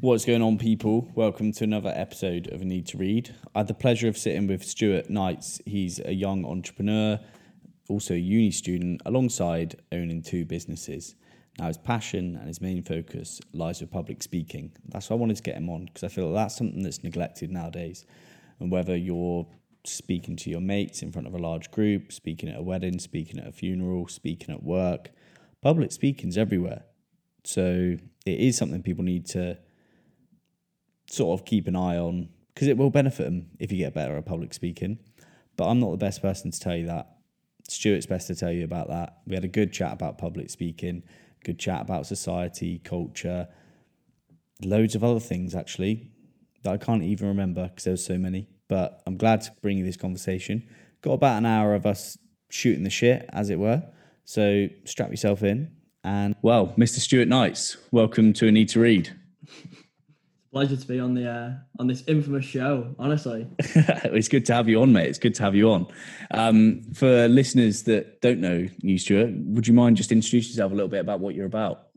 What's going on, people? Welcome to another episode of Need to Read. I had the pleasure of sitting with Stewart Knights. He's a young entrepreneur, also a uni student, alongside owning two businesses. Now, his passion and his main focus lies with public speaking. That's why I wanted to get him on because I feel that's something that's neglected nowadays. And whether you're speaking to your mates in front of a large group, speaking at a wedding, speaking at a funeral, speaking at work, public speaking's everywhere. So it is something people need to sort of keep an eye on because it will benefit them if you get better at public speaking. But I'm not the best person to tell you that. Stewart's best to tell you about that. We had a good chat about public speaking, good chat about society, culture, loads of other things actually that I can't even remember because there's so many. But I'm glad to bring you this conversation. Got about an hour of us shooting the shit, as it were. So strap yourself in. And well, Mr. Stewart Knights, welcome to A Need to Read pleasure to be on the uh, on this infamous show. Honestly, it's good to have you on, mate. It's good to have you on. Um, for listeners that don't know you, Stewart, would you mind just introduce yourself a little bit about what you're about?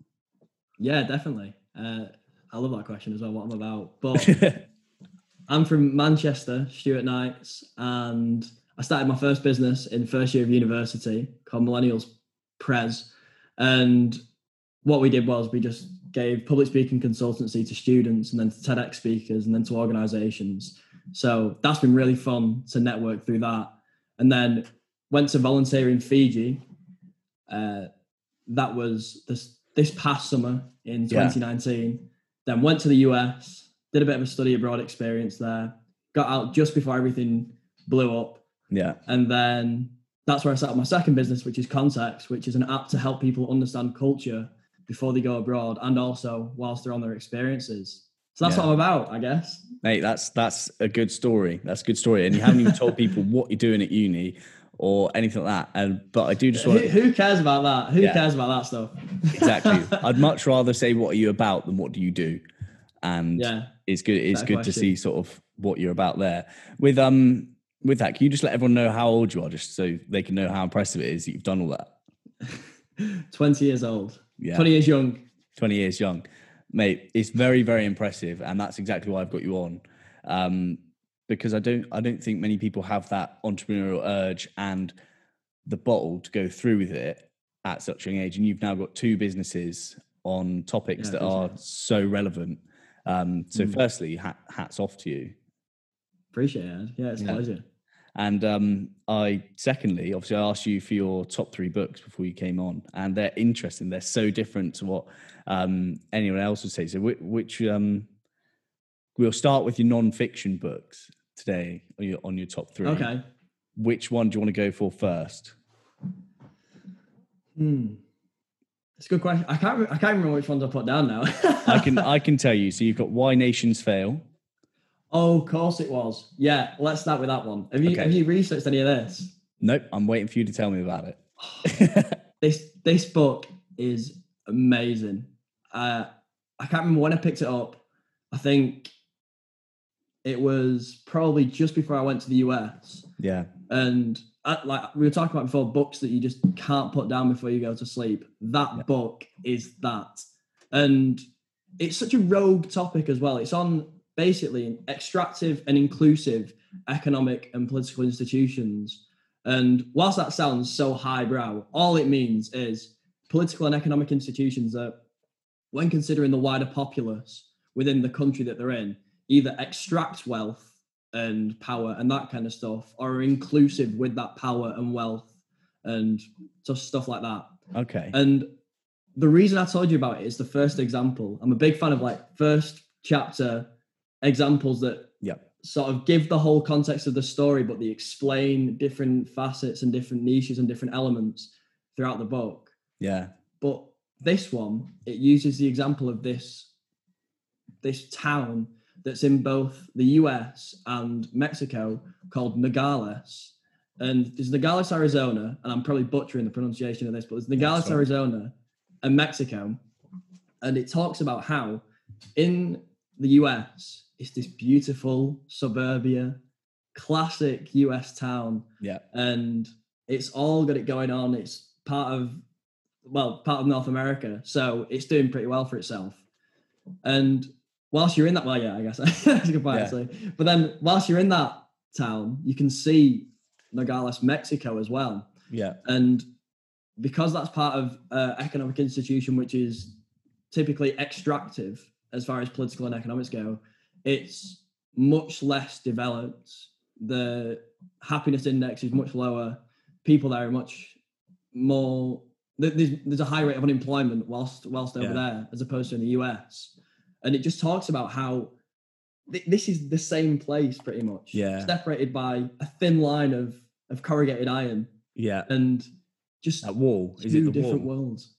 Yeah, definitely. Uh, I love that question as well. What I'm about, but I'm from Manchester, Stewart Knights, and I started my first business in first year of university called Millennials Pres, and what we did was we just gave public speaking consultancy to students and then to TEDx speakers and then to organizations. So that's been really fun to network through that. And then went to volunteer in Fiji. Uh, that was this this past summer in 2019. Yeah. Then went to the US, did a bit of a study abroad experience there, got out just before everything blew up. Yeah. And then that's where I started my second business, which is Context, which is an app to help people understand culture before they go abroad and also whilst they're on their experiences. So that's yeah. what I'm about, I guess. Mate, that's that's a good story. That's a good story. And you haven't even told people what you're doing at uni or anything like that. And but I do just want who, who cares about that? Who yeah. cares about that stuff? exactly. I'd much rather say what are you about than what do you do. And yeah, it's good. It's good question. to see sort of what you're about there. With um with that, can you just let everyone know how old you are, just so they can know how impressive it is that you've done all that? Twenty years old. Yeah. 20 years young. 20 years young. Mate, it's very, very impressive. And that's exactly why I've got you on. Um, because I don't I don't think many people have that entrepreneurial urge and the bottle to go through with it at such a young age. And you've now got two businesses on topics yeah, that are so relevant. Um, so, mm. firstly, hat, hats off to you. Appreciate it. Yeah, it's yeah. a pleasure. And um, I, secondly, obviously, I asked you for your top three books before you came on, and they're interesting. They're so different to what um, anyone else would say. So, which, which um, we'll start with your non-fiction books today on your, on your top three. Okay. Which one do you want to go for first? Hmm. It's a good question. I can't. I can't remember which ones I put down now. I can. I can tell you. So you've got Why Nations Fail. Oh, of course it was. Yeah, let's start with that one. Have you okay. have you researched any of this? Nope. I'm waiting for you to tell me about it. this this book is amazing. Uh, I can't remember when I picked it up. I think it was probably just before I went to the US. Yeah. And uh, like we were talking about before, books that you just can't put down before you go to sleep. That yeah. book is that. And it's such a rogue topic as well. It's on basically extractive and inclusive economic and political institutions. And whilst that sounds so highbrow, all it means is political and economic institutions that, when considering the wider populace within the country that they're in, either extract wealth and power and that kind of stuff, or are inclusive with that power and wealth and just stuff like that. Okay. And the reason I told you about it is the first example. I'm a big fan of like first chapter examples that yeah sort of give the whole context of the story, but they explain different facets and different niches and different elements throughout the book. Yeah. But this one, it uses the example of this this town that's in both the US and Mexico called Nogales. And there's Nogales, Arizona, and I'm probably butchering the pronunciation of this, but there's Nogales, Arizona, and Mexico. And it talks about how in the US, it's this beautiful suburbia, classic US town. Yeah. And it's all got it going on. It's part of, well, part of North America. So it's doing pretty well for itself. And whilst you're in that, well, yeah, I guess that's a good point Yeah. actually. But then whilst you're in that town, you can see Nogales, Mexico as well. Yeah. And because that's part of uh, economic institution, which is typically extractive as far as political and economics go, it's much less developed. The happiness index is much lower. People there are much more. There's, there's a high rate of unemployment whilst whilst over Yeah. there as opposed to in the US, and it just talks about how thi- this is the same place pretty much. Yeah. separated by a thin line of of corrugated iron Yeah. and just That wall. Is two it the different wall? worlds.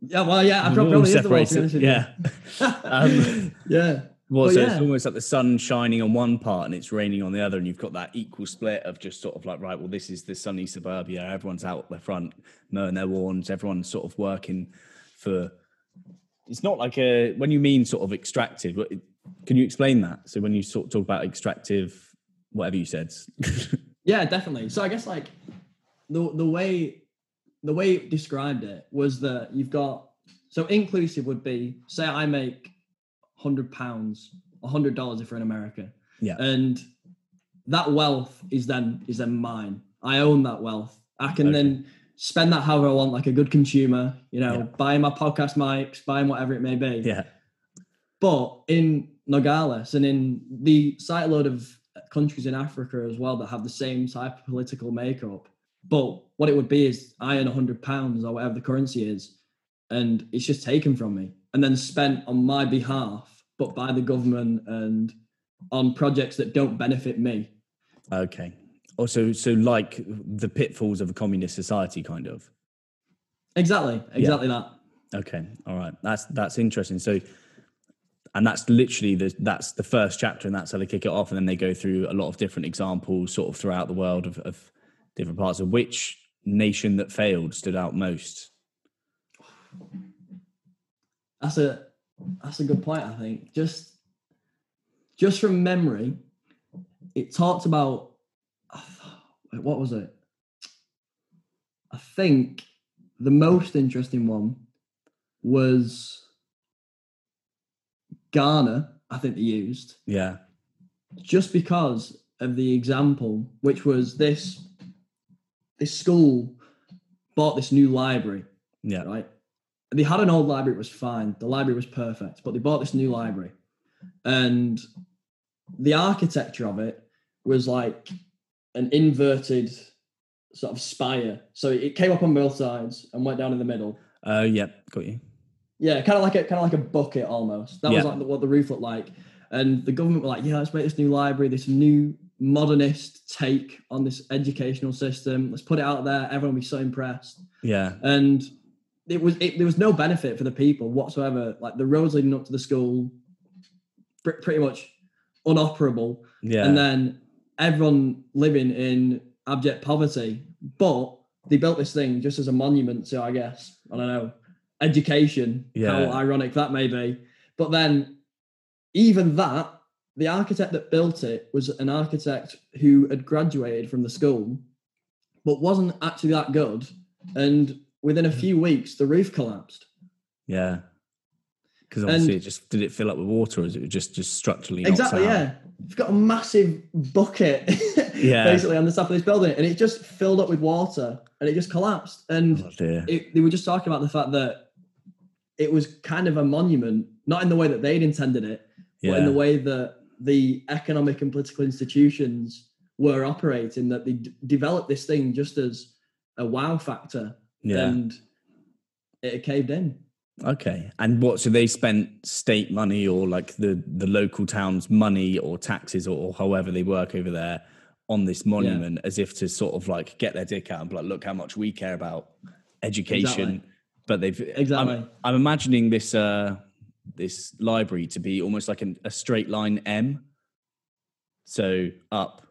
Yeah, well, yeah, I probably is the wall, to be separates honest it. Yeah. Um, yeah, Well, But so yeah. it's almost like the sun shining on one part and it's raining on the other, and you've got that equal split of just sort of like, right, well, this is the sunny suburbia. Everyone's out the front mowing their lawns. Everyone's sort of working for. It's not like a when you mean sort of extractive. Can you explain that? So when you sort of talk about extractive, whatever you said. yeah, definitely. So I guess like the the way the way it described it was that you've got so inclusive would be say I make hundred pounds, hundred dollars if we're in America, yeah. and that wealth is then is then mine. I own that wealth. I can Okay. then spend that however I want, like a good consumer. You know, Yeah. buying my podcast mics, buying whatever it may be. Yeah. But in Nogales and in the site load of countries in Africa as well that have the same type of political makeup, but what it would be is I earn hundred pounds or whatever the currency is, and it's just taken from me and then spent on my behalf, but by the government and on projects that don't benefit me. Okay. Oh, also, so like the pitfalls of a communist society, kind of. Exactly, exactly that. Okay, all right. That's that's interesting. So, and that's literally the that's the first chapter, and that's how they kick it off, and then they go through a lot of different examples, sort of throughout the world of, of different parts of which nation that failed stood out most. That's a that's a good point. I think just just from memory, it talked about what was it? I think the most interesting one was Ghana. I think they used Yeah, just because of the example, which was this this school bought this new library yeah, right? They had an old library, it was fine. The library was perfect, but they bought this new library. And the architecture of it was like an inverted sort of spire. So it came up on both sides and went down in the middle. uh, yeah, got you. Yeah, kind of like a kind of like a bucket almost. That was like the, what the roof looked like. And the government were like, "Yeah, let's make this new library, this new modernist take on this educational system. Let's put it out there. Everyone will be so impressed." Yeah, and it was it, there was no benefit for the people whatsoever. Like the roads leading up to the school, pr- pretty much unoperable, yeah, and then everyone living in abject poverty. But they built this thing just as a monument to, I guess, I don't know, education. Yeah. How ironic that may be. But then, even that, the architect that built it was an architect who had graduated from the school, but wasn't actually that good. And within a few weeks, the roof collapsed. yeah. Because obviously, And- it just did it fill up with water, or is it just just structurally Exactly, yeah. You've got a massive bucket Yeah. basically on the top of this building, and it just filled up with water and it just collapsed. And Oh it, they were just talking about the fact that it was kind of a monument, not in the way that they'd intended it, but in the way that the economic and political institutions were operating, that they d- developed this thing just as a wow factor, Yeah. and it caved in. Okay. And what? So they spent state money or like the the local town's money or taxes or, or however they work over there on this monument as if to sort of like get their dick out and be like, look how much we care about education. Exactly. But they've Exactly. I'm, I'm imagining this uh this library to be almost like an, a straight line M. So up,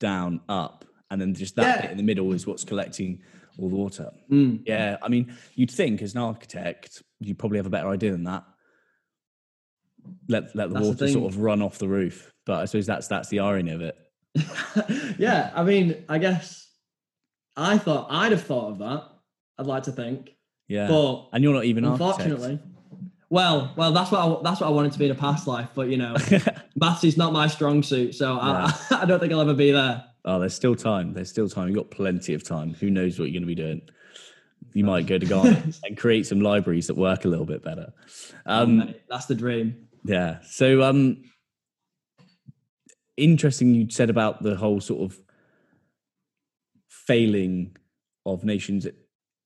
down, up, and then just that Yeah. bit in the middle is what's collecting all the water. Mm. Yeah, I mean, you'd think as an architect, you probably have a better idea than that. Let let the That's the water sort of run off the roof. But I suppose that's that's the irony of it. yeah, I mean, I guess I thought I'd have thought of that. I'd like to think, Yeah, but and you're not even unfortunately, architect. Well, well, that's what I, that's what I wanted to be in a past life, but you know, maths is not my strong suit, so I, I don't think I'll ever be there. Oh, there's still time. There's still time. You've got plenty of time. Who knows what you're going to be doing? You might go to Ghana and create some libraries that work a little bit better. Um, Mate, that's the dream. Yeah. So, um, interesting you said about the whole sort of failing of nations.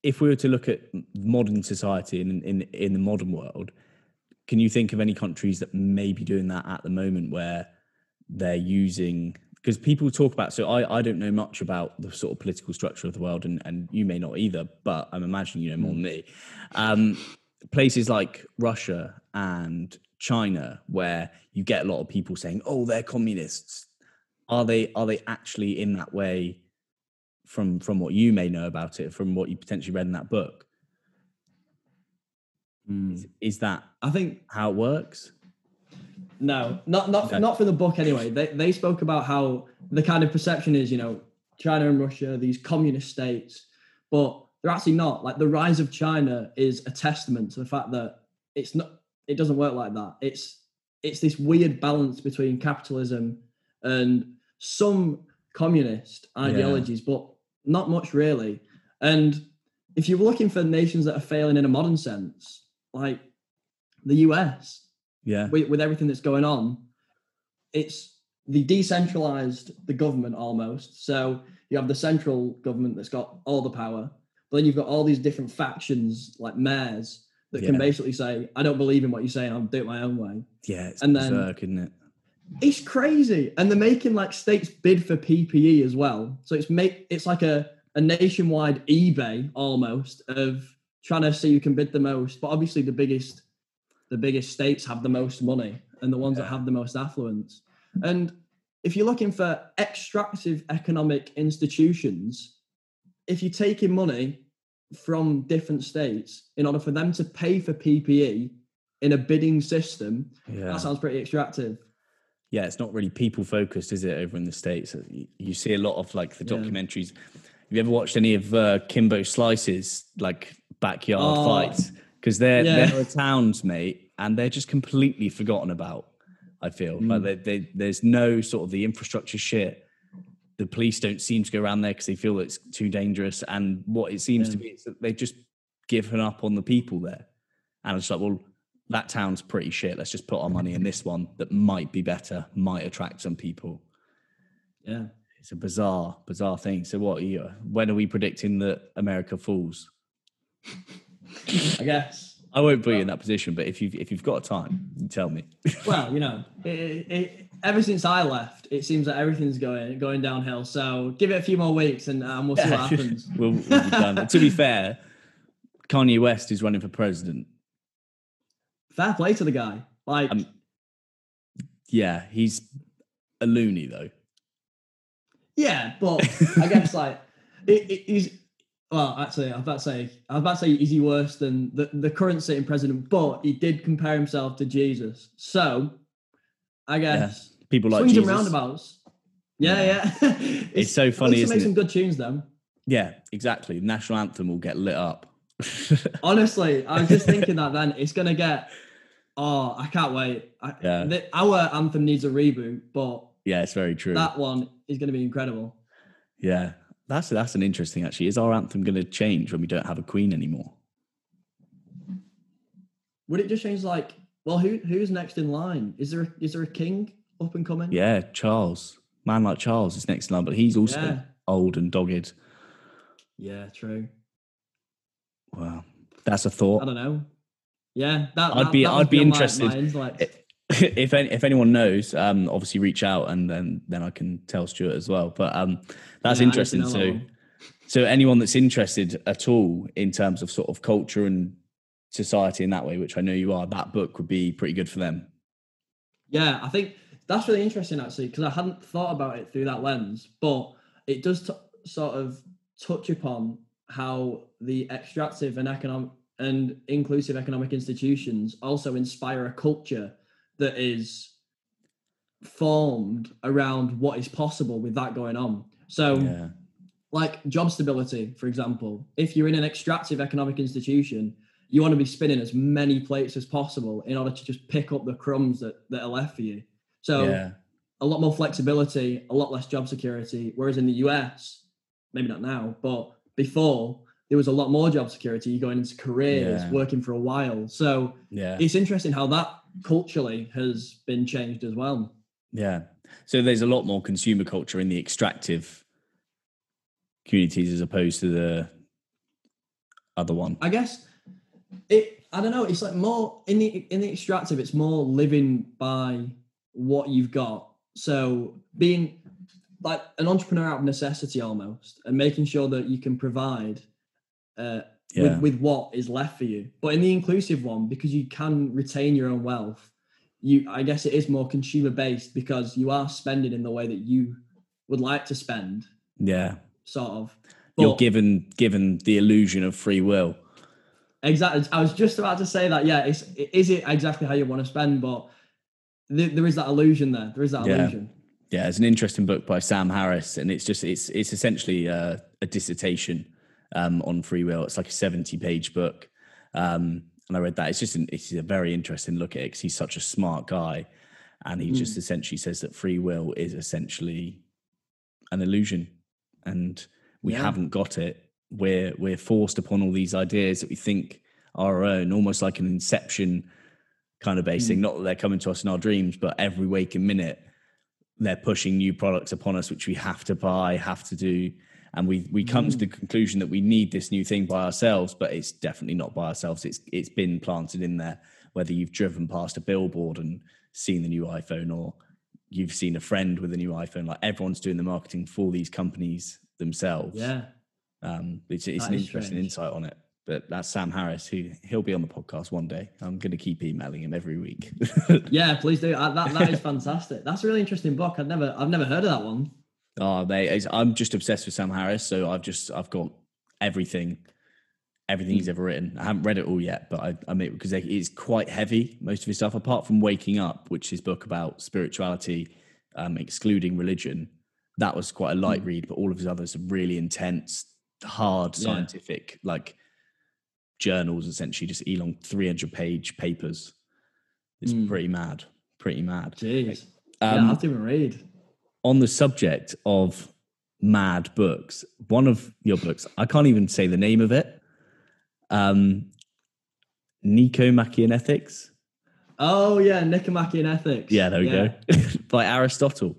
If we were to look at modern society in in in the modern world, can you think of any countries that may be doing that at the moment where they're using because people talk about so I, I don't know much about the sort of political structure of the world and, and you may not either but i'm imagining you know more than me. Um, places like russia and china where you get a lot of people saying oh they're communists. Are they are they actually in that way from from what you may know about it from what you potentially read in that book? Is, is that I think how it works no, not not Okay. not from the book anyway. They they spoke about how the kind of perception is, you know, China and Russia, these communist states, but they're actually not. Like the rise of China is a testament to the fact that it's not. It doesn't work like that. It's it's this weird balance between capitalism and some communist ideologies, but not much really. And if you're looking for nations that are failing in a modern sense, like the US, yeah with, with everything that's going on, it's the decentralized the government almost. So you have the central government that's got all the power, but then you've got all these different factions like mayors that can basically say, "I don't believe in what you're saying. I'll do it my own way." yeah it's and then- berserk, isn't it It's crazy, and they're making like states bid for PPE as well. So it's make it's like a a nationwide eBay almost of trying to see who can bid the most. But obviously, the biggest the biggest states have the most money and the ones that have the most affluence. And if you're looking for extractive economic institutions, if you're taking money from different states in order for them to pay for PPE in a bidding system, yeah that sounds pretty extractive. yeah, it's not really people focused, is it? Over in the states, you, see a lot of like the Yeah. documentaries. Have you ever watched any of uh, Kimbo Slice's like backyard Oh, fights? Because they're yeah. they're towns, mate, and they're just completely forgotten about. I feel like Mm. they, they, there's no sort of the infrastructure shit. The police don't seem to go around there because they feel it's too dangerous. And what it seems Yeah. to be is that they've just given up on the people there. And it's like, well, that town's pretty shit. Let's just put our money in this one that might be better, might attract some people. Yeah. It's a bizarre, bizarre thing. So, what are you? When are we predicting that America falls? I guess. I won't put you in that position, but if you've if you've got time, you tell me. Well, you know, it, it, ever since I left, it seems that everything's going going downhill. So give it a few more weeks, and um, we'll see what happens. we'll, we'll be done. to be fair, Kanye West is running for president. Fair play to the guy. Like, Um, Yeah, he's a loony though. yeah, but I guess like it, it, he's. Well, actually, I was about to say, I was about to say, is he worse than the, the current sitting president? But he did compare himself to Jesus. So, I guess People like swings Jesus. and roundabouts. Yeah, yeah. it's, so funny, At least isn't it makes it? some good tunes, though. Yeah, exactly. National anthem will get lit up. Honestly, I was just thinking that then it's gonna get. Oh, I can't wait. I, Yeah. the- our anthem needs a reboot, but yeah, it's very true. that one is gonna be incredible. yeah, that's that's an interesting. Actually, is our anthem going to change when we don't have a queen anymore? Would it just change like? Well, who who's next in line? Is there a, is there a king up and coming? Yeah, Charles, man like Charles is next in line, but he's also Yeah. old and dogged. Yeah, true. Wow, that's a thought. I don't know. Yeah, that. I'd that- be- that I'd be my- interested. my. if any, if anyone knows, um, obviously reach out and then then I can tell Stewart as well. But um, that's Yeah, I need to interesting. So, so anyone that's interested at all in terms of sort of culture and society in that way, which I know you are, that book would be pretty good for them. Yeah, I think that's really interesting actually because I hadn't thought about it through that lens, but it does t- sort of touch upon how the extractive and economic and inclusive economic institutions also inspire a culture that is formed around what is possible with that going on. So, Yeah, like job stability, for example, if you're in an extractive economic institution, you want to be spinning as many plates as possible in order to just pick up the crumbs that, that are left for you. So yeah. a lot more flexibility, a lot less job security. Whereas in the US, maybe not now, but before there was a lot more job security. Going into careers, Yeah. working for a while. So Yeah. it's interesting how that culturally has been changed as well. Yeah. So there's a lot more consumer culture in the extractive communities as opposed to the other one. I guess it. I don't know. It's like more in the in the extractive. It's more living by what you've got. So being like an entrepreneur out of necessity almost, and making sure that you can provide uh, Yeah. with with what is left for you. But in the inclusive one, because you can retain your own wealth, you I guess it is more consumer based because you are spending in the way that you would like to spend, Yeah. sort of. You're given given the illusion of free will. Exactly. I was just about to say that. Yeah, it's is it exactly how you want to spend, but there, there is that illusion there. There is that Yeah. illusion. Yeah, it's an interesting book by Sam Harris, and it's just it's it's essentially uh, a dissertation um, on free will. It's like a seventy page book, um, and I read that. It's just an, it's a very interesting look at it because he's such a smart guy, and he just essentially says that free will is essentially an illusion, and we Yeah. haven't got it. We're we're forced upon all these ideas that we think are our own, almost like an inception kind of based thing. Not that they're coming to us in our dreams, but every waking minute they're pushing new products upon us which we have to buy have to do and we we come to the conclusion that we need this new thing by ourselves but it's definitely not by ourselves it's it's been planted in there whether you've driven past a billboard and seen the new iphone or you've seen a friend with a new iphone like everyone's doing the marketing for these companies themselves Yeah. um it's, it's an interesting strange. insight on it but that's sam harris who he'll be on the podcast one day i'm going to keep emailing him every week Yeah, please do. Uh, that that is fantastic. That's a really interesting book. I've never I've never heard of that one. Oh, mate, I'm just obsessed with Sam Harris. So I've just I've got everything, everything he's ever written. I haven't read it all yet, but I, I mean because it is quite heavy. Most of his stuff, apart from Waking Up, which is his book about spirituality, um, excluding religion, that was quite a light read. But all of his others are really intense, hard, Yeah. scientific, like journals, essentially just elong 300 page papers. It's Mm. pretty mad, pretty mad. Jeez. yeah, Um, I have to even read. On the subject of mad books, one of your books, I can't even say the name of it. Um, Nicomachean Ethics. Oh yeah, Nicomachean Ethics. Yeah, there we yeah. go. By Aristotle.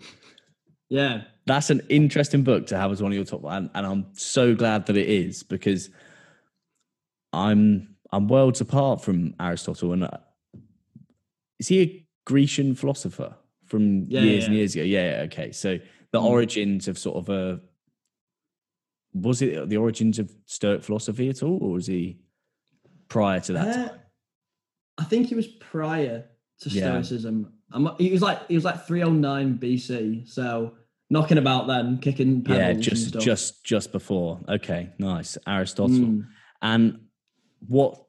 Yeah. That's an interesting book to have as one of your top, and, and I'm so glad that it is because I'm I'm worlds apart from Aristotle, and uh, is he a Grecian philosopher from Yeah, years and yeah. years ago? Yeah, yeah, okay. So the Mm. origins of sort of a was it the origins of Stoic philosophy at all, or was he prior to that? Uh. I think he was prior to. Stoicism. I'm, he was like he was like 309 BC, so knocking about then, kicking Yeah, and just just just before. Okay, nice. Aristotle. Mm. And what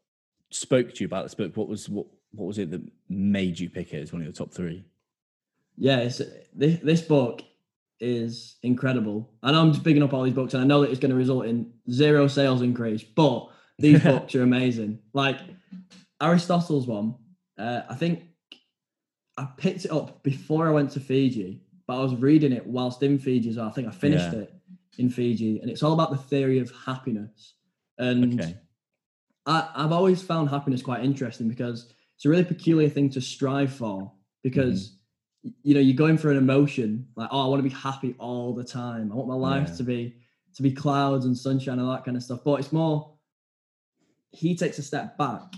spoke to you about this book? What was what what was it that made you pick it as one of your top three? Yeah, it's, this, this book is incredible. I know I'm just picking up all these books, and I know that it's going to result in zero sales increase, but these books are amazing. Like Aristotle's one, uh, I think I picked it up before I went to Fiji, but I was reading it whilst in Fiji, so I think I finished Yeah. it in Fiji, and it's all about the theory of happiness. And Okay. I, I've always found happiness quite interesting because it's a really peculiar thing to strive for. Because y- you know you're going for an emotion like, oh, I want to be happy all the time. I want my life Yeah. to be to be clouds and sunshine and that kind of stuff. But it's more. He takes a step back,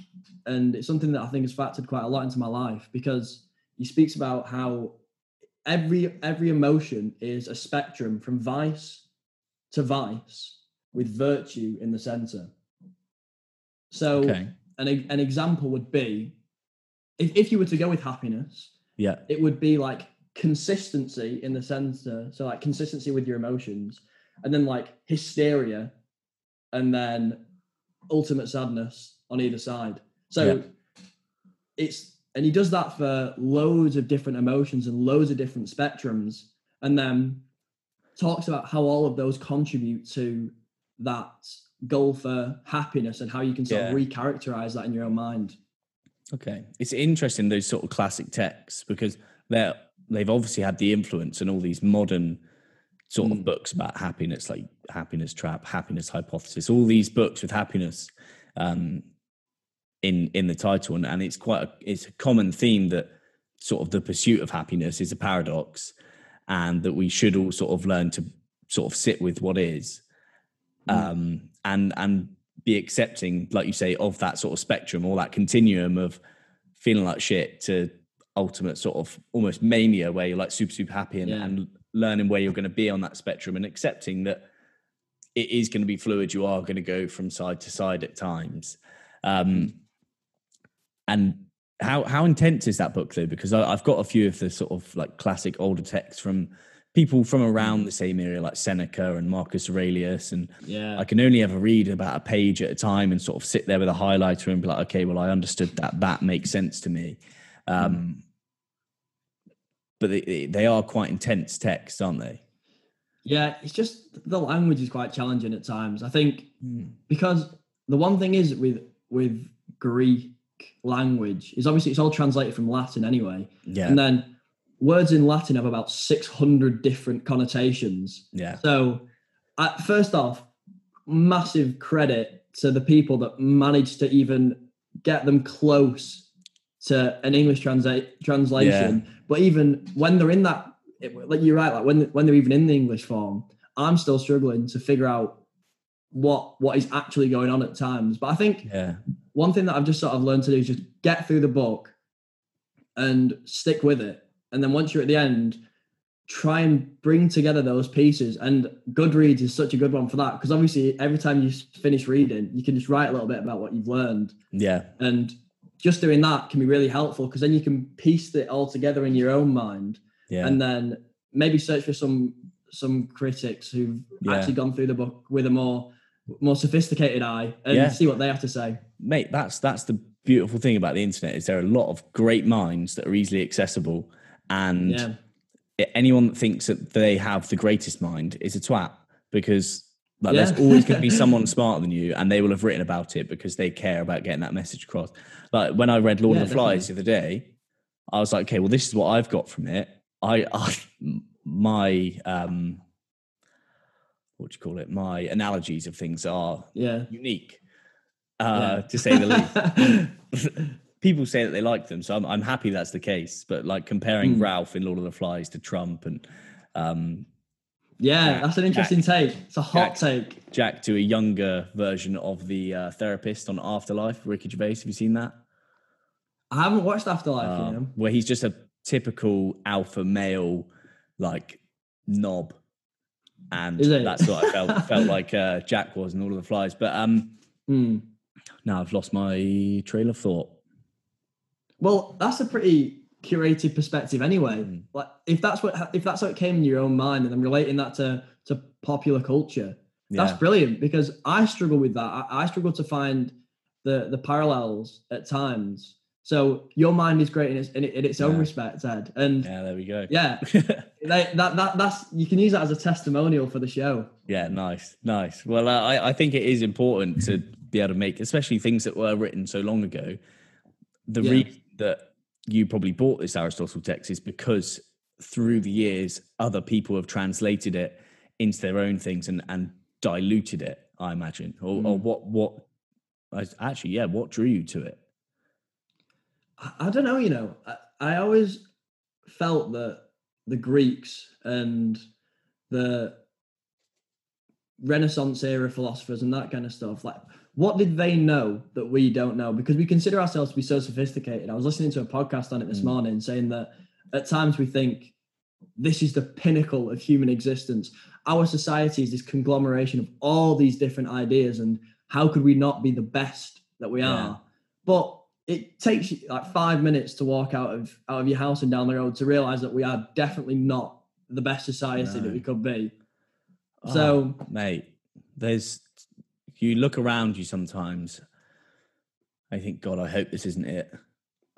and it's something that I think has factored quite a lot into my life because he speaks about how every every emotion is a spectrum from vice to vice with virtue in the center. So Okay. an, an example would be if, if you were to go with happiness, Yeah. it would be like consistency in the center. So like consistency with your emotions, and then like hysteria, and then ultimate sadness on either side. So Yeah. it's and he does that for loads of different emotions and loads of different spectrums, and then talks about how all of those contribute to that goal for happiness and how you can sort Yeah. of recharacterize that in your own mind. Okay, it's interesting those sort of classic texts because they're they've obviously had the influence in all these modern sort of Mm. books about happiness, like Happiness Trap, Happiness Hypothesis, all these books with happiness um, in in the title, and, and it's quite a, it's a common theme that sort of the pursuit of happiness is a paradox, and that we should all sort of learn to sort of sit with what is, Mm. um, and and be accepting, like you say, of that sort of spectrum or that continuum of feeling like shit to ultimate sort of almost mania where you're like super super happy and, Yeah. and learning where you're going to be on that spectrum and accepting that it is going to be fluid you are going to go from side to side at times. Um and how how intense is that book though? Because I, i've got a few of the sort of like classic older texts from people from around mm. the same area like seneca and marcus aurelius and Yeah. I can only ever read about a page at a time and sort of sit there with a highlighter and be like, okay, well, I understood that. That makes sense to me. Um, mm. but they, they are quite intense texts, aren't they? Yeah, it's just the language is quite challenging at times. I think hmm. because the one thing is with with Greek language is obviously it's all translated from Latin anyway, Yeah. and then words in Latin have about six hundred different connotations. yeah. So, uh, first off, massive credit to the people that managed to even get them close to an English translate translation. But even when they're in that, it, like you're right, like when when they're even in the English form, I'm still struggling to figure out what what is actually going on at times. But I think Yeah. one thing that I've just sort of learned to do is just get through the book and stick with it. And then once you're at the end, try and bring together those pieces. And Goodreads is such a good one for that because obviously every time you finish reading, you can just write a little bit about what you've learned. Yeah. And just doing that can be really helpful because then you can piece it all together in your own mind Yeah. and then maybe search for some some critics who've Yeah. actually gone through the book with a more more sophisticated eye and Yeah. see what they have to say. Mate, that's that's the beautiful thing about the internet is there are a lot of great minds that are easily accessible and Yeah. anyone that thinks that they have the greatest mind is a twat because like Yeah. there's always going to be someone smarter than you and they will have written about it because they care about getting that message across like when i read lord Yeah, of the flies the other day i was like okay well this is what i've got from it i, I my um what do you call it my analogies of things are Yeah. unique uh Yeah. to say the least people say that they like them, so I'm, I'm happy that's the case. But like comparing Hmm. Ralph in Lord of the Flies to Trump and um, Yeah, Jack- that's an interesting take. It's a hot Jack- take. Jack to a younger version of the uh, therapist on Afterlife, Ricky Gervais. Have you seen that? I haven't watched Afterlife, Uh, you know. Where he's just a typical alpha male, like knob, and that's what I felt felt like uh, Jack was in Lord of the Flies. But um, Hmm. now I've lost my trail of thought. Well, that's a pretty curated perspective anyway. Hmm. Like if that's what if that's how it came in your own mind and then relating that to to popular culture, that's brilliant because I struggle with that. I, I struggle to find the the parallels at times. So your mind is great in its in, in its own Yeah. respect, Ed. And Yeah, there we go. yeah, that that that's you can use that as a testimonial for the show. Yeah, nice, nice. Well, uh, I, I think it is important to be able to make, especially things that were written so long ago. The Yeah. reason that you probably bought this Aristotle text is because through the years, other people have translated it into their own things and, and diluted it. I imagine, or, or Mm. what what actually, yeah, what drew you to it? I, I don't know, you know, I, I always felt that the Greeks and the Renaissance era philosophers and that kind of stuff, like what did they know that we don't know? Because we consider ourselves to be so sophisticated. I was listening to a podcast on it this Mm. morning saying that at times we think this is the pinnacle of human existence. Our society is this conglomeration of all these different ideas, and how could we not be the best that we Yeah. are? But it takes you like five minutes to walk out of out of your house and down the road to realize that we are definitely not the best society No. that we could be. Oh, So mate, there's you look around you sometimes. I think, God, I hope this isn't it.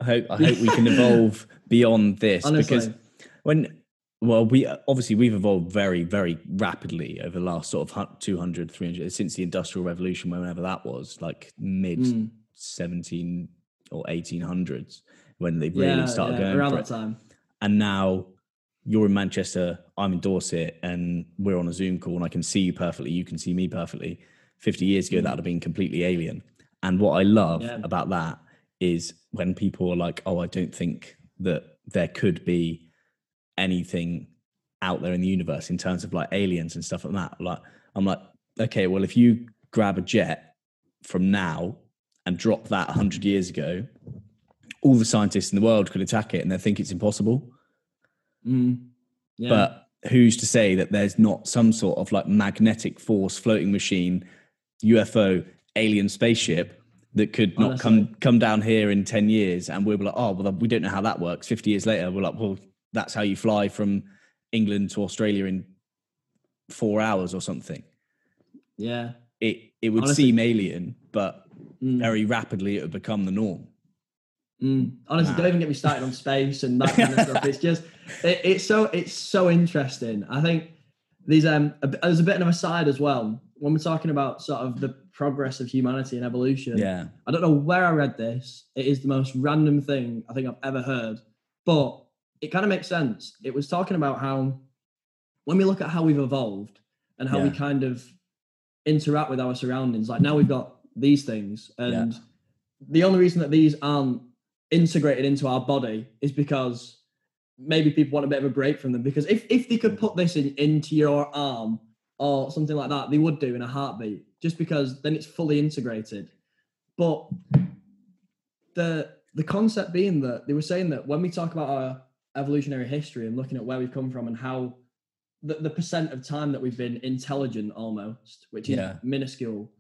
I hope I hope we can evolve beyond this because when Well, we obviously we've evolved very, very rapidly over the last sort of hun- 200, 300 since the Industrial Revolution, whenever that was, like mid Mm. 17 or 1800s, when they really yeah, started yeah, going around that time. And now you're in Manchester, I'm in Dorset, and we're on a Zoom call, and I can see you perfectly. You can see me perfectly. 50 years ago, that would have been completely alien. And what I love Mm. Yeah. about that is when people are like, oh, I don't think that there could be anything out there in the universe in terms of like aliens and stuff like that. Like, I'm like, okay, well, if you grab a jet from now and drop that 100 years ago, all the scientists in the world could attack it and they think it's impossible. Mm. Yeah. But who's to say that there's not some sort of like magnetic force floating machine, UFO, alien spaceship that could not come Honestly. come down here in 10 years and we'll be like, oh, well, we don't know how that works. 50 years later, we're like, well, that's how you fly from England to Australia in four hours or something. yeah. It it would Honestly- seem alien, but Mm. very rapidly it would become the norm. Mm. Honestly, Nah. don't even get me started on space and that kind of stuff. It's just, it, it's so it's so interesting. I think these um, a, there's a bit of a side as well when we're talking about sort of the progress of humanity and evolution. Yeah. I don't know where I read this. It is the most random thing I think I've ever heard, but it kind of makes sense. It was talking about how when we look at how we've evolved and how we kind of interact with our surroundings, like now we've got these things, and the only reason that these aren't integrated into our body is because maybe people want a bit of a break from them. Because if if they could put this in into your arm or something like that, they would do in a heartbeat, just because then it's fully integrated. But the the concept being that they were saying that when we talk about our evolutionary history and looking at where we've come from and how the, the percent of time that we've been intelligent almost, which is Yeah. minuscule,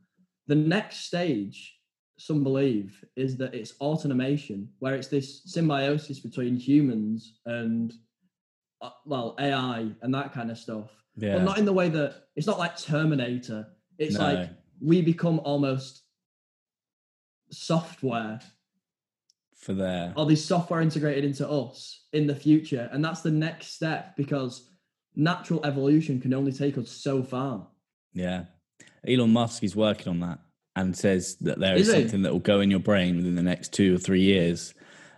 the next stage, some believe, is that it's automation, where it's this symbiosis between humans and uh, well, AI and that kind of stuff. Yeah. But not in the way that it's not like Terminator. It's No. like we become almost software For their or these software integrated into us in the future. And that's the next step because natural evolution can only take us so far. Yeah. Elon Musk is working on that and says that there is, Is something that will go in your brain within the next two or three years.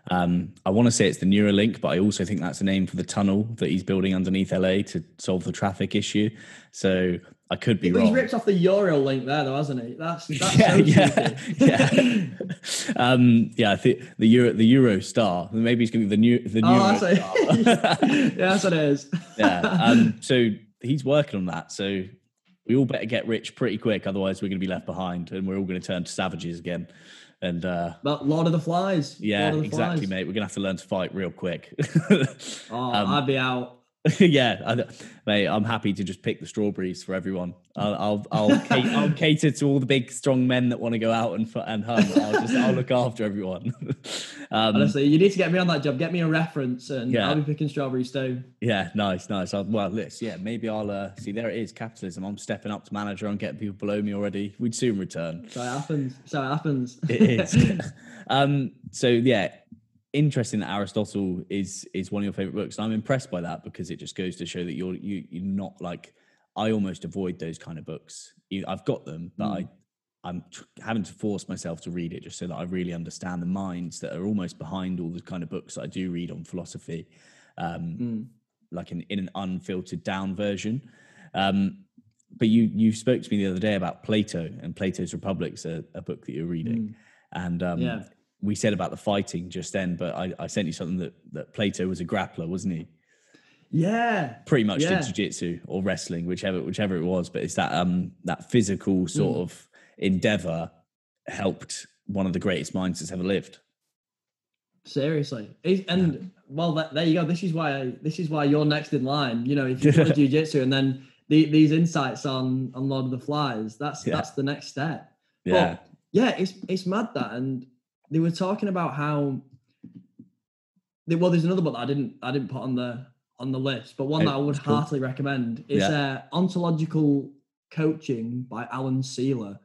Um, I want to say it's the Neuralink, but I also think that's the name for the tunnel that he's building underneath LA to solve the traffic issue. So I could be But he's ripped off the Euro link there, though, hasn't he? That's, that's yeah, yeah, yeah. um, yeah, I think the Euro, the Euro star. Maybe it's going to be the new, the new. Oh, that's it. yeah, that's what it is. yeah. Um, so he's working on that. So we all better get rich pretty quick, otherwise we're going to be left behind, and we're all going to turn to savages again. And uh, but Lord of the Flies. yeah, the exactly, Flies. mate. We're to have to learn to fight real quick. Oh, Um, I'd be out. yeah, I, mate. I'm happy to just pick the strawberries for everyone. I'll I'll I'll, cater, I'll cater to all the big strong men that want to go out and and hunt. I'll just I'll look after everyone. um, Honestly, you need to get me on that job. Get me a reference, and Yeah. I'll be picking strawberry stone. Yeah, nice, nice. I'll, well, let's yeah, maybe I'll uh, see. There it is, capitalism. I'm stepping up to manager. I'm getting people below me already. We'd soon return. So it happens. So it happens. It is. um. So yeah, interesting that Aristotle is is one of your favorite books. And I'm impressed by that because it just goes to show that you're you you're not like I almost avoid those kind of books. I've got them, but I I'm tr- having to force myself to read it just so that I really understand the minds that are almost behind all the kind of books that I do read on philosophy. Um, Mm. like in, in an unfiltered down version. Um, but you you spoke to me the other day about Plato and Plato's Republic's a, a book that you're reading, and um, Mm. Yeah. We said about the fighting just then. But I, I sent you something that that Plato was a grappler, wasn't he? Yeah. Pretty much Yeah. did jiu-jitsu or wrestling, whichever whichever it was. But it's that um that physical sort Mm. of endeavor helped one of the greatest minds that's ever lived. Seriously, and well, that, there you go. This is why this is why you're next in line. You know, if you do jiu-jitsu and then the, these insights on on Lord of the Flies, that's Yeah. that's the next step. Yeah, But yeah, it's it's mad that, and they were talking about how. They, well, there's another book that I didn't I didn't put on the on the list, but one that I would cool. heartily recommend. It's uh, ontological coaching by Alan Sieler,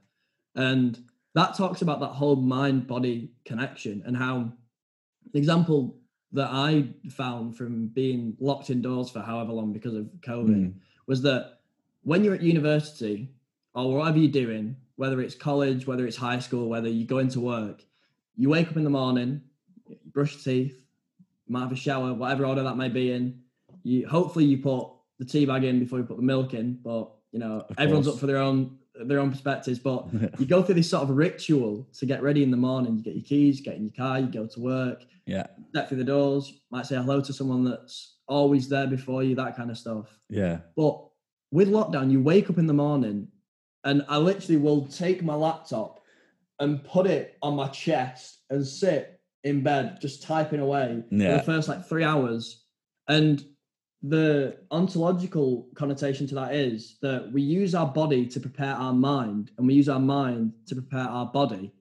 and that talks about that whole mind body connection and how the example that I found from being locked indoors for however long because of COVID Mm. was that when you're at university or whatever you're doing, whether it's college, whether it's high school, whether you go into work, you wake up in the morning, you brush your teeth, might have a shower, whatever order that may be in. You hopefully you put the tea bag in before you put the milk in, but you know Of everyone's course. up for their own their own perspectives. But you go through this sort of ritual to get ready in the morning. You get your keys, get in your car, you go to work, Yeah. step through the doors, might say hello to someone that's always there before you, that kind of stuff. Yeah. But with lockdown, you wake up in the morning and I literally will take my laptop and put it on my chest and sit in bed just typing away for the first like three hours. And the ontological connotation to that is that we use our body to prepare our mind and we use our mind to prepare our body.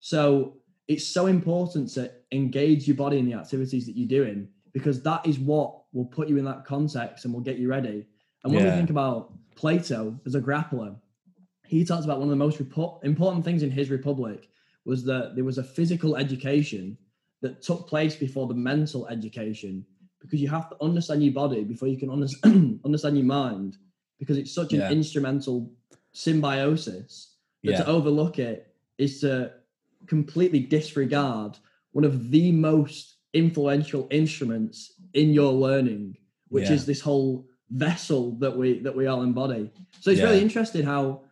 So it's so important to engage your body in the activities that you're doing because that is what will put you in that context and will get you ready. And when Yeah. we think about Plato as a grappler, he talks about one of the most important things in his Republic was that there was a physical education that took place before the mental education because you have to understand your body before you can understand understand your mind because it's such an Yeah. instrumental symbiosis that Yeah. to overlook it is to completely disregard one of the most influential instruments in your learning which Yeah. is this whole vessel that we that we all embody so it's really interesting how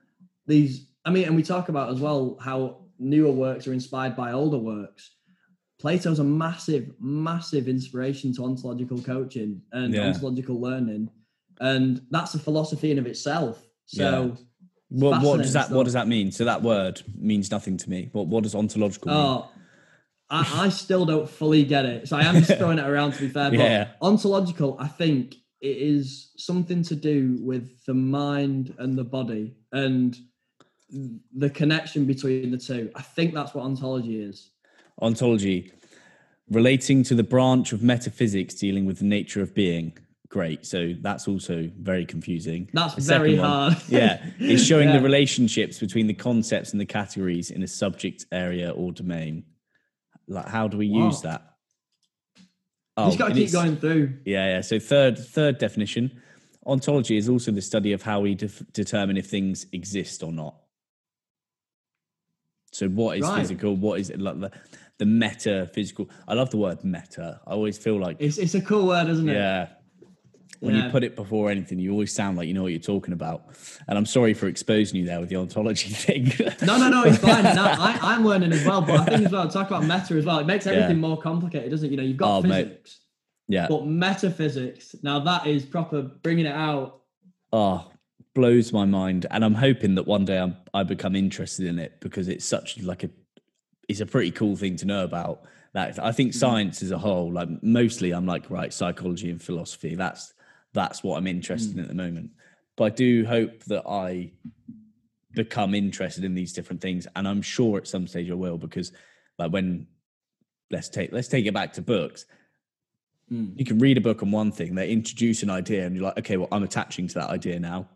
these i mean and we talk about as well how newer works are inspired by older works plato's a massive massive inspiration to ontological coaching and Yeah. ontological learning and that's a philosophy in of itself so What, what does that stuff. what does that mean? So that word means nothing to me. What what does ontological mean? Oh, I, I still don't fully get it. So I am just throwing it around to be fair. But Yeah. ontological, I think it is something to do with the mind and the body and the connection between the two. I think that's what ontology is. Ontology, relating to the branch of metaphysics dealing with the nature of being. Great. So that's also very confusing. That's The very one, hard. yeah, it's showing Yeah. the relationships between the concepts and the categories in a subject area or domain. Like, how do we use Wow. that? you just oh, got to keep going through. Yeah, yeah. So third third definition, ontology is also the study of how we def- determine if things exist or not. So what is Right. physical? What is like the the metaphysical? I love the word meta. I always feel like It's, it's a cool word, isn't it? yeah. When you put it before anything, you always sound like you know what you're talking about. And I'm sorry for exposing you there with the ontology thing. No, no, no, it's fine. No, I, I'm learning as well, but I think as well, talk about meta as well. It makes everything more complicated, doesn't it? You know, you've got Oh, mate. physics, yeah. but metaphysics. Now that is proper bringing it out. oh blows my mind and i'm hoping that one day I'm, i become interested in it because it's such like a it's a pretty cool thing to know about. That i think science as a whole like mostly i'm like right psychology and philosophy that's that's what i'm interested in at the moment. But i do hope that i become interested in these different things and i'm sure at some stage i will because like when let's take let's take it back to books. Mm. you can read a book on one thing, they introduce an idea, and you're like, okay, well, I'm attaching to that idea now.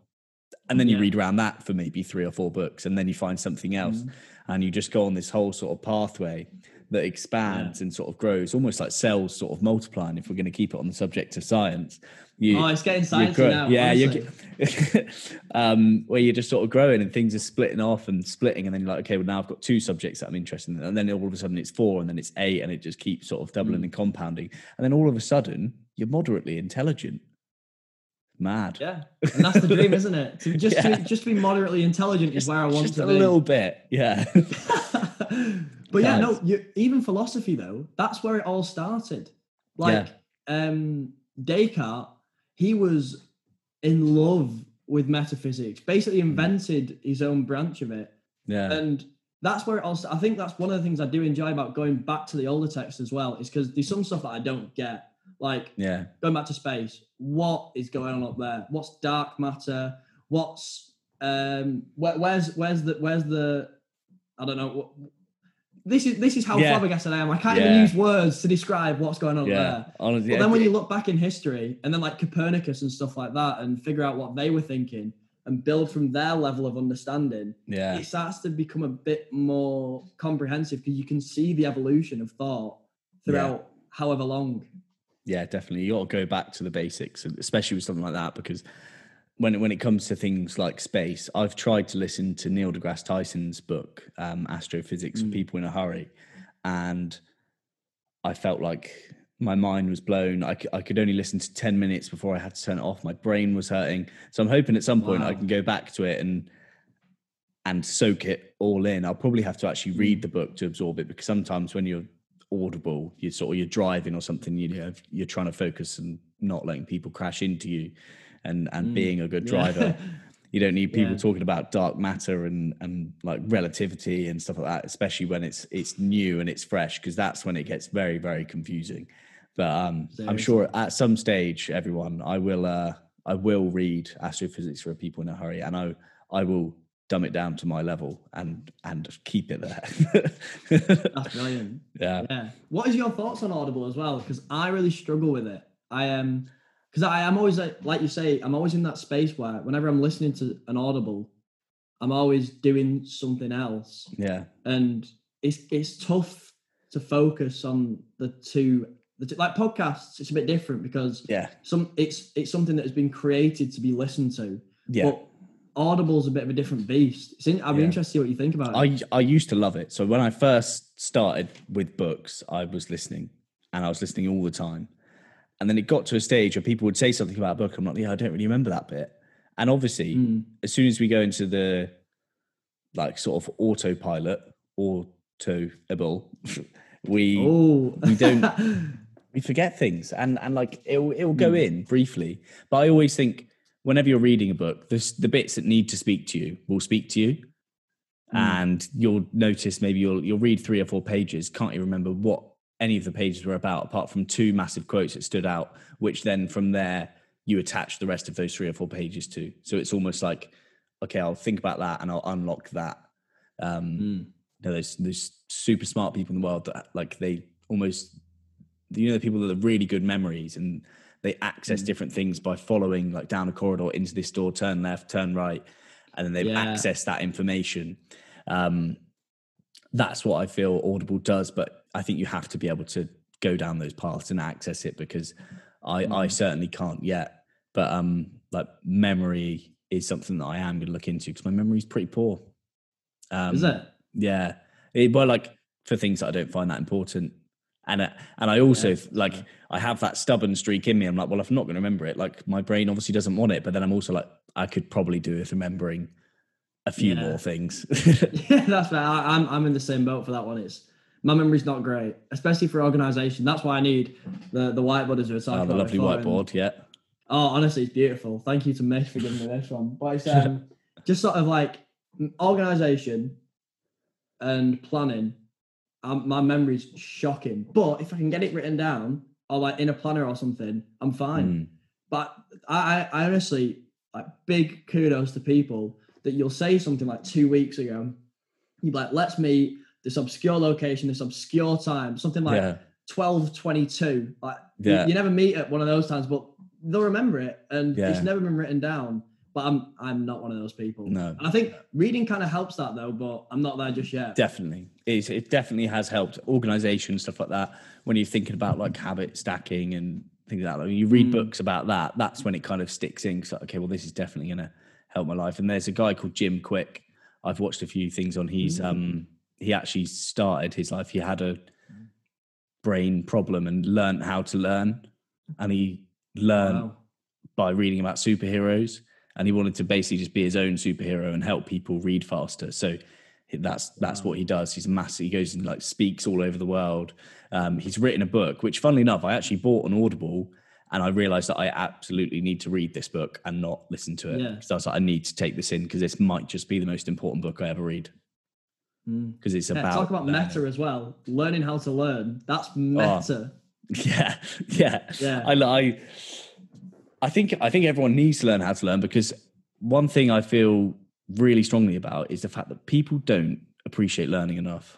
And then you Yeah. read around that for maybe three or four books, and then you find something else. Mm. And you just go on this whole sort of pathway that expands and sort of grows, almost like cells sort of multiplying, if we're going to keep it on the subject of science. You, Oh, it's getting you sciencey now. Yeah, you um, where you're just sort of growing and things are splitting off and splitting, and then you're like, okay, well now I've got two subjects that I'm interested in, and then all of a sudden it's four, and then it's eight, and it just keeps sort of Mm. doubling and compounding, and then all of a sudden you're moderately intelligent. Mad. Yeah, and that's the dream, isn't it? To just Yeah. to, just be moderately intelligent is where I want just to a be. little bit, yeah. but yeah, no, you, even philosophy though, that's where it all started. Like um Descartes, he was in love with metaphysics, basically Hmm. invented his own branch of it. yeah, And that's where it also I think that's one of the things I do enjoy about going back to the older text as well, is because there's some stuff that I don't get. Like yeah, going back to space, what is going on up there? What's dark matter? What's um where, where's where's the where's the I don't know what this is this is how Yeah. flabbergasted I am. I can't Yeah. even use words to describe what's going on yeah. there. Honestly, But then when you look back in history and then like Copernicus and stuff like that and figure out what they were thinking and build from their level of understanding, yeah, it starts to become a bit more comprehensive because you can see the evolution of thought throughout however long. Yeah, definitely. You got to go back to the basics, especially with something like that, because when when it comes to things like space, I've tried to listen to Neil deGrasse Tyson's book, um, Astrophysics for Mm. People in a Hurry, and I felt like my mind was blown. I, I could only listen to 10 minutes before I had to turn it off. My brain was hurting. So I'm hoping at some point I can go back to it and and soak it all in. I'll probably have to actually Mm. read the book to absorb it because sometimes when you're audible, you're sort of you're driving or something, you know, you're trying to focus and not letting people crash into you and and Mm. being a good Yeah. driver. You don't need people Yeah. talking about dark matter and and like relativity and stuff like that, especially when it's it's new and it's fresh, because that's when it gets very very confusing. But um, I'm sure at some stage, everyone, I will uh, I will read Astrophysics for People in a Hurry, and I I will dumb it down to my level and and keep it there. That's brilliant. yeah, Yeah. What is your thoughts on Audible as well? Because I really struggle with it. I um, am because I am always like, like you say, I'm always in that space where whenever I'm listening to an Audible, I'm always doing something else, yeah, and it's it's tough to focus on the two. The two, like podcasts, it's a bit different because yeah, some it's it's something that has been created to be listened to. yeah. But Audible's a bit of a different beast. It's in, I'd be Yeah. interested to see what you think about it. I I used to love it. So when I first started with books, I was listening, and I was listening all the time. And then it got to a stage where people would say something about a book. I'm like, yeah, I don't really remember that bit. And obviously, Mm. as soon as we go into the like sort of autopilot, autoable, we Oh, we don't- we forget things, and and like it'll it'll go Mm. in briefly. But I always think whenever you're reading a book, the the bits that need to speak to you will speak to you, Mm. and you'll notice maybe you'll you'll read three or four pages, can't you remember what any of the pages were about, apart from two massive quotes that stood out, which then from there you attach the rest of those three or four pages to. So it's almost like, okay, I'll think about that and I'll unlock that. Um, Mm. you know, there's there's super smart people in the world that like they almost you know the people that have really good memories and they access Mm. different things by following like down a corridor into this door, turn left, turn right, and then they've Yeah. accessed that information. Um, that's what I feel Audible does, but I think you have to be able to go down those paths and access it because I I Mm. certainly can't yet. But um, like memory is something that I am going to look into because my memory is pretty poor. Um, Is it? yeah, it, well, like for things that I don't find that important, and uh, and I also Yeah, like. I have that stubborn streak in me. I'm like, well, if I'm not going to remember it, like my brain obviously doesn't want it, but then I'm also like, I could probably do with remembering a few Yeah. more things. Yeah, that's fair. I, I'm I'm in the same boat for that one. It's my memory's not great, especially for organization. That's why I need the the whiteboard as we were talking oh, the lovely before, and- whiteboard, yeah, Oh, honestly, it's beautiful. Thank you to Mitch for giving me this one. But it's um, just sort of like organization and planning. Um, my memory's shocking. But if I can get it written down or like in a planner or something, I'm fine. Mm. But I, I, honestly like big kudos to people that you'll say something like two weeks ago. You'd be like, let's meet this obscure location, this obscure time, something like yeah, 12 22 like you- you, never meet at one of those times but they'll remember it and Yeah. it's never been written down but i'm i'm not one of those people No. and i think reading kind of helps that though but i'm not there just yet definitely. It's, it definitely has helped organization stuff like that. When you're thinking about like habit stacking and things like that, when you read Mm. books about that, that's when it kind of sticks in. Like, okay, well, this is definitely going to help my life. And there's a guy called Jim Kwik. I've watched a few things on. He's Mm. um he actually started his life. He had a brain problem and learned how to learn, and he learned Wow. by reading about superheroes and he wanted to basically just be his own superhero and help people read faster. So that's that's what he does. He's massive he goes and like speaks all over the world. Um, he's written a book which funnily enough i actually bought on audible and i realized that i absolutely need to read this book and not listen to it. Yeah. so i was like i need to take this in because this might just be the most important book i ever read. Mm. because it's Yeah, about talk about meta as well. Learning how to learn. That's meta. Yeah, yeah, Yeah. I, I, I think I think everyone needs to learn how to learn because one thing I feel really strongly about is the fact that people don't appreciate learning enough.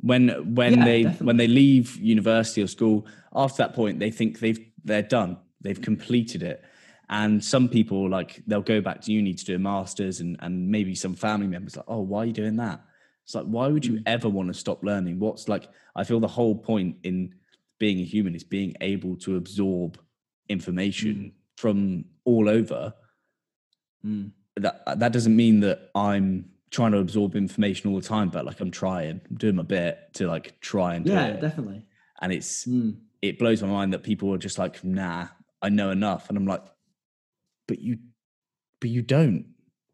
When when Yeah, they definitely. when they leave university or school, after that point, they think they've they're done, they've completed it. And some people like they'll go back to uni to do a master's, and and maybe some family members like, oh, why are you doing that? It's like, why would you Mm. ever want to stop learning? What's like? I feel the whole point in being a human is being able to absorb information Mm. from all over. Mm. That that doesn't mean that I'm trying to absorb information all the time, but like I'm trying, I'm doing my bit to like try and do Yeah, it. definitely. And it's Mm. it blows my mind that people are just like, nah, I know enough. And I'm like, but you but you don't.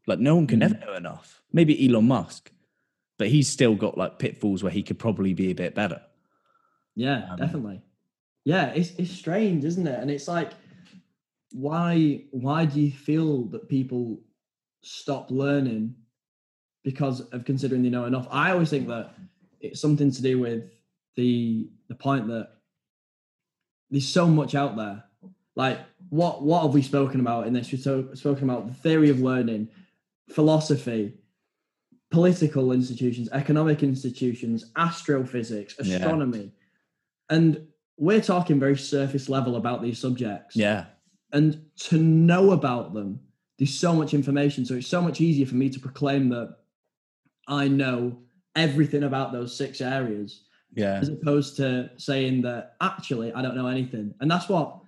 Like no one can Mm. ever know enough. Maybe Elon Musk, but he's still got like pitfalls where he could probably be a bit better. Yeah, Um, definitely. Yeah, it's it's strange, isn't it? And it's like, why why do you feel that people stop learning because of considering they know enough? I always think that it's something to do with the the point that there's so much out there. Like, what what have we spoken about in this? We've so, spoken about the theory of learning, philosophy, political institutions, economic institutions, astrophysics, Yeah. astronomy. And we're talking very surface level about these subjects. Yeah. And to know about them, there's so much information. So it's so much easier for me to proclaim that I know everything about those six areas Yeah. as opposed to saying that actually I don't know anything. And that's what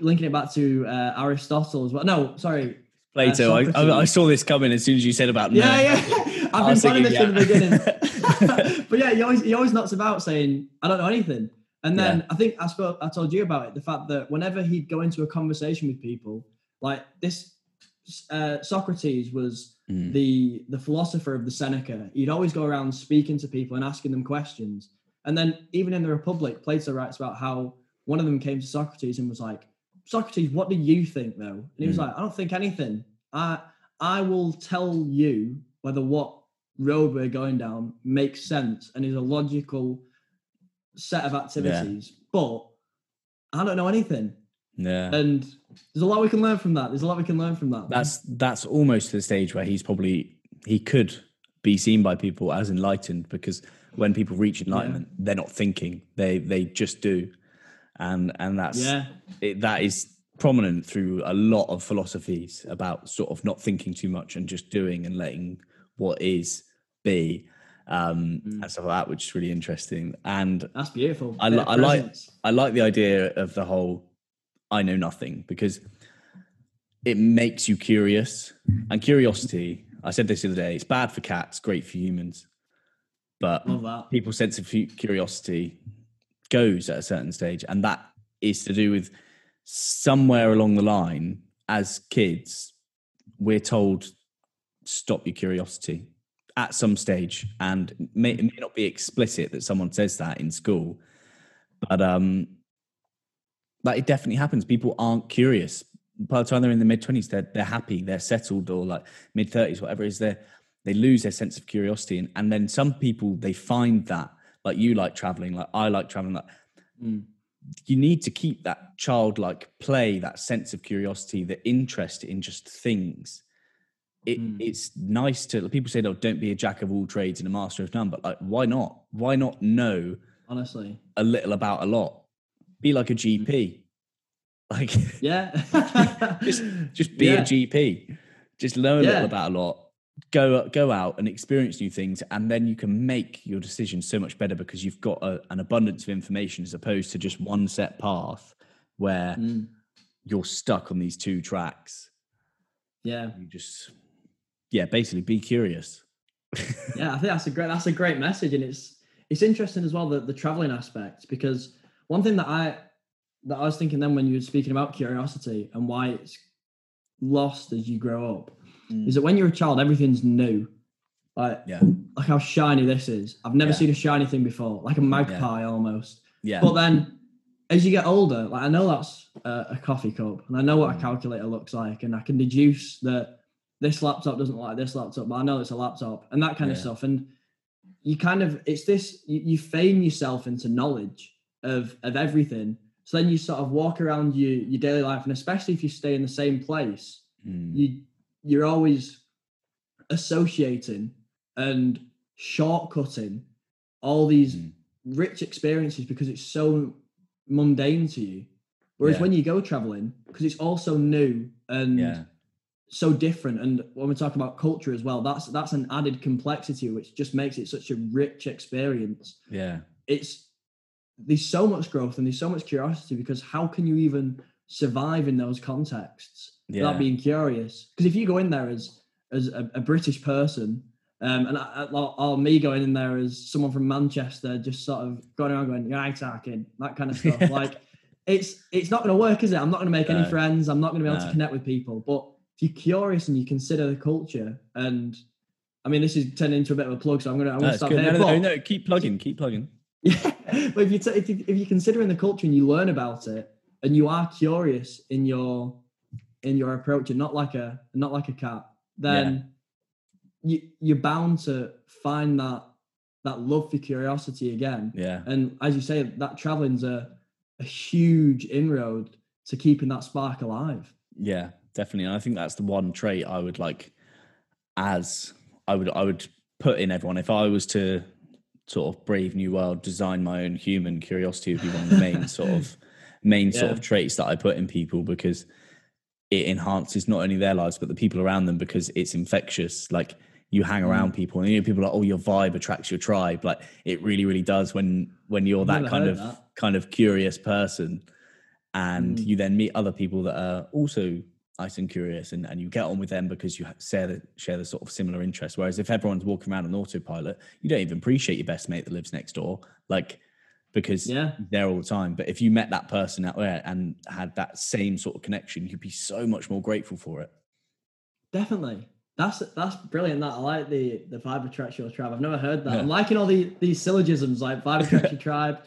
linking it back to uh, Aristotle as well. No, sorry. Plato, I, I, I saw this coming as soon as you said about Yeah, nerd. yeah. I've been planning this thinking, from the beginning. but yeah, he always he always knocks about saying, I don't know anything. And then I think I spoke I told you about it, the fact that whenever he'd go into a conversation with people, like this uh, Socrates was Mm. the the philosopher of the Seneca. He'd always go around speaking to people and asking them questions. And then even in the Republic, Plato writes about how one of them came to Socrates and was like, Socrates, what do you think though? And he was Mm. like, I don't think anything. I I will tell you whether what road we're going down makes sense and is a logical set of activities, but I don't know anything. Yeah. And there's a lot we can learn from that. There's a lot we can learn from that. That's that's almost the stage where he's probably he could be seen by people as enlightened because when people reach enlightenment, they're not thinking; they they just do, and and that's yeah. it, that is prominent through a lot of philosophies about sort of not thinking too much and just doing and letting what is be um, Mm. and stuff like that, which is really interesting. And That's beautiful. I I like- I like the idea of the whole I know nothing because it makes you curious. And curiosity, I said this the other day, it's bad for cats, great for humans. But people's sense of curiosity goes at a certain stage. And that is to do with somewhere along the line, as kids, we're told stop your curiosity at some stage. And it may, it may not be explicit that someone says that in school, but um, but it definitely happens. People aren't curious. By the time they're in the mid twenties, they're they're happy, they're settled, or like mid thirties, whatever it is. there, they lose their sense of curiosity, and and then some people they find that like you like traveling, like I like traveling. Like Mm. you need to keep that childlike play, that sense of curiosity, the interest in just things. It, Mm. It's nice to people say, "Oh, don't be a jack of all trades and a master of none." But like, why not? Why not know Honestly. a little about a lot? Be like a GP. Like, Yeah. just just be Yeah. a GP. Just learn a little about a lot. Go go out and experience new things, and then you can make your decisions so much better because you've got a, an abundance of information as opposed to just one set path where Mm. you're stuck on these two tracks. Yeah. You just, yeah, basically be curious. yeah, I think that's a great that's a great message, and it's it's interesting as well the the traveling aspect because one thing that I that I was thinking then when you were speaking about curiosity and why it's lost as you grow up is that when you're a child everything's new, like Yeah, like how shiny this is. I've never Yeah. seen a shiny thing before, like a magpie almost. yeah, But then as you get older, like I know that's a, a coffee cup and I know what a Mm. calculator looks like and I can deduce that this laptop doesn't like this laptop, but I know it's a laptop and that kind of stuff. And you kind of it's this you, you feign yourself into knowledge of of everything. So then you sort of walk around your your daily life, and especially if you stay in the same place, Mm. you you're always associating and shortcutting all these Mm. rich experiences because it's so mundane to you. Whereas Yeah. when you go traveling, because it's also new and yeah, so different, and when we talk about culture as well, that's that's an added complexity which just makes it such a rich experience. yeah, It's there's so much growth and there's so much curiosity because how can you even survive in those contexts Yeah. without being curious? Because if you go in there as as a, a British person, um, and I, I, me going in there as someone from Manchester, just sort of going around going, "Yeah, I talking," that kind of stuff. like, it's it's not going to work, is it? I'm not going to make any friends. I'm not going to be able No. to connect with people. But you're curious and you consider the culture, and I mean, this is turning into a bit of a plug, so I'm gonna I'm gonna stop good. here. No, no, no, no, keep plugging, keep plugging. yeah, but if you t- if you if you're considering the culture and you learn about it and you are curious in your in your approach and not like a not like a cat, then you you're bound to find that that love for curiosity again. Yeah. And as you say, that traveling's a a huge inroad to keeping that spark alive. Yeah, definitely. And I think that's the one trait I would like as I would I would put in everyone. If I was to sort of brave new world, design my own human curiosity would be one of the main sort of main sort of traits that I put in people because it enhances not only their lives but the people around them because it's infectious. Like you hang around people and you know people are like, oh, your vibe attracts your tribe. Like it really, really does when when you're that kind of that. kind of curious person and Mm. you then meet other people that are also nice and curious and, and you get on with them because you share the share the sort of similar interests whereas if everyone's walking around on autopilot you don't even appreciate your best mate that lives next door like because Yeah. you're all the time but if you met that person out there and had that same sort of connection you'd be so much more grateful for it Definitely. That's that's brilliant. That I like the the vibe attracts your tribe. I've never heard that. Yeah. I'm liking all the these syllogisms like vibe attracts your tribe,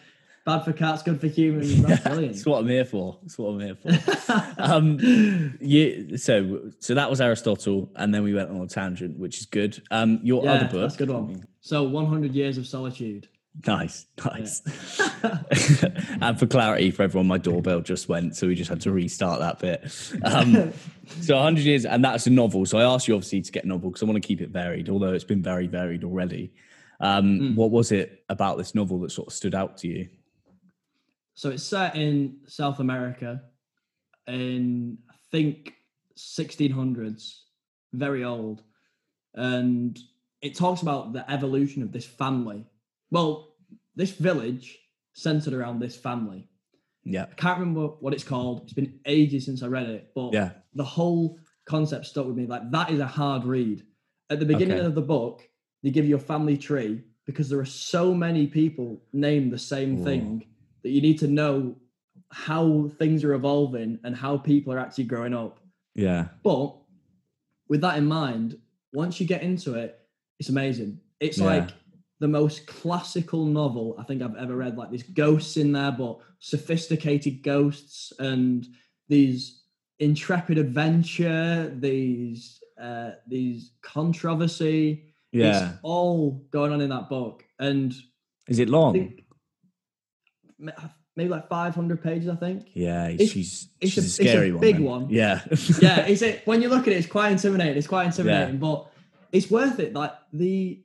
bad for cats, good for humans. That's brilliant. that's what i'm here for that's what i'm here for um yeah so so that was aristotle and then we went on a tangent which is good um your yeah, other book that's a good one. So 100 years of solitude. Nice, nice. and for clarity for everyone, my doorbell just went, so we just had to restart that bit. Um, so 100 years, and that's a novel. So I asked you obviously to get a novel because I want to keep it varied, although it's been very varied already. Um, Mm. What was it about this novel that sort of stood out to you? So it's set in South America in I think 1600s, very old, and it talks about the evolution of this family. Well, this village centered around this family. Yeah, I can't remember what it's called. It's been ages since I read it, but yeah, the whole concept stuck with me. Like that is a hard read. At the beginning Okay. of the book, they give you a family tree because there are so many people named the same Whoa. thing that you need to know how things are evolving and how people are actually growing up. yeah, But with that in mind, once you get into it, it's amazing. It's Yeah. like the most classical novel I think I've ever read. Like there's ghosts in there, but sophisticated ghosts and these intrepid adventure, these uh, these controversy. yeah. It's all going on in that book. And Is it long? Maybe like 500 pages, I think. yeah, it's- she's it's she's a- a, it's a scary one. big one. Yeah, yeah, it's it when you look at it, it's quite intimidating. It's quite intimidating, but it's worth it. Like the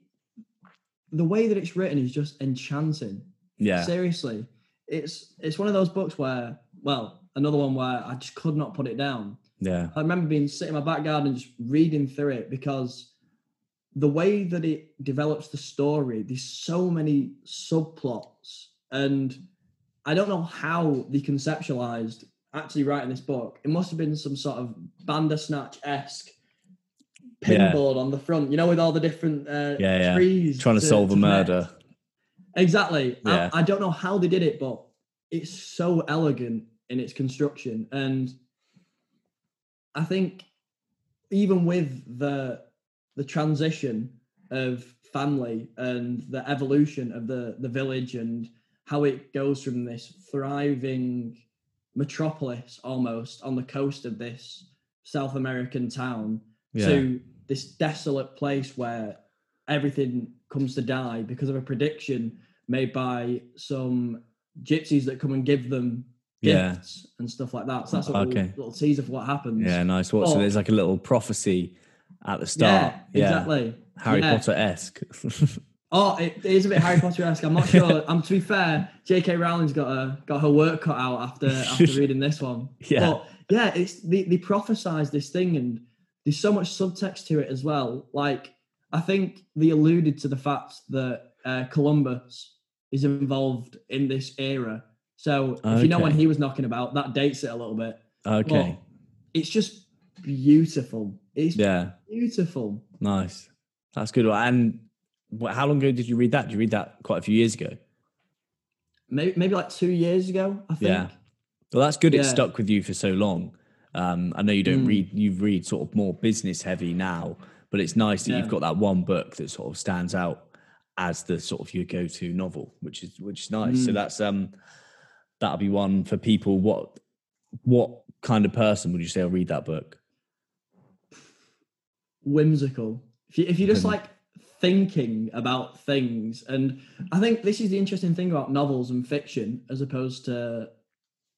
the way that it's written is just enchanting. yeah, Seriously, it's it's one of those books where, well, another one where I just could not put it down. yeah, I remember being sitting in my back garden just reading through it because the way that it develops the story, there's so many subplots, and I don't know how they conceptualized actually writing this book. It must have been some sort of Bandersnatch esque Yeah. pinboard on the front, you know, with all the different uh, Yeah, yeah. trees trying to, solve a connect. murder. Exactly. Yeah. I, I don't know how they did it, but it's so elegant in its construction. And I think even with the the transition of family and the evolution of the, the village and how it goes from this thriving metropolis almost on the coast of this South American town Yeah, to this desolate place where everything comes to die because of a prediction made by some gypsies that come and give them Yeah. gifts and stuff like that. So that's a little, Okay. little teaser for what happens. yeah, nice. What? So Oh. there's like a little prophecy at the start. Yeah, exactly. Harry Yeah. Potter esque. Oh, it, is a bit Harry Potter esque. I'm not sure. Um, to be fair, J.K. Rowling's got a got her work cut out after after reading this one. Yeah. but yeah, it's they they prophesize this thing, and there's so much subtext to it as well. Like I think they alluded to the fact that uh, Columbus is involved in this era. So if you know when he was knocking about, that dates it a little bit. Okay. But it's just beautiful. It's yeah. beautiful. Nice. That's good. And how long ago did you read that? Did you read that quite a few years ago? Maybe maybe like two years ago, I think. Yeah. Well, that's good. It stuck with you for so long. Um, I know you don't Mm. read. You read sort of more business heavy now, but it's nice that Yeah. you've got that one book that sort of stands out as the sort of your go to novel, which is which is nice. So Mm. that's um, that'll be one for people. What what kind of person would you say will read that book? whimsical. If you if you just like thinking about things, and I think this is the interesting thing about novels and fiction as opposed to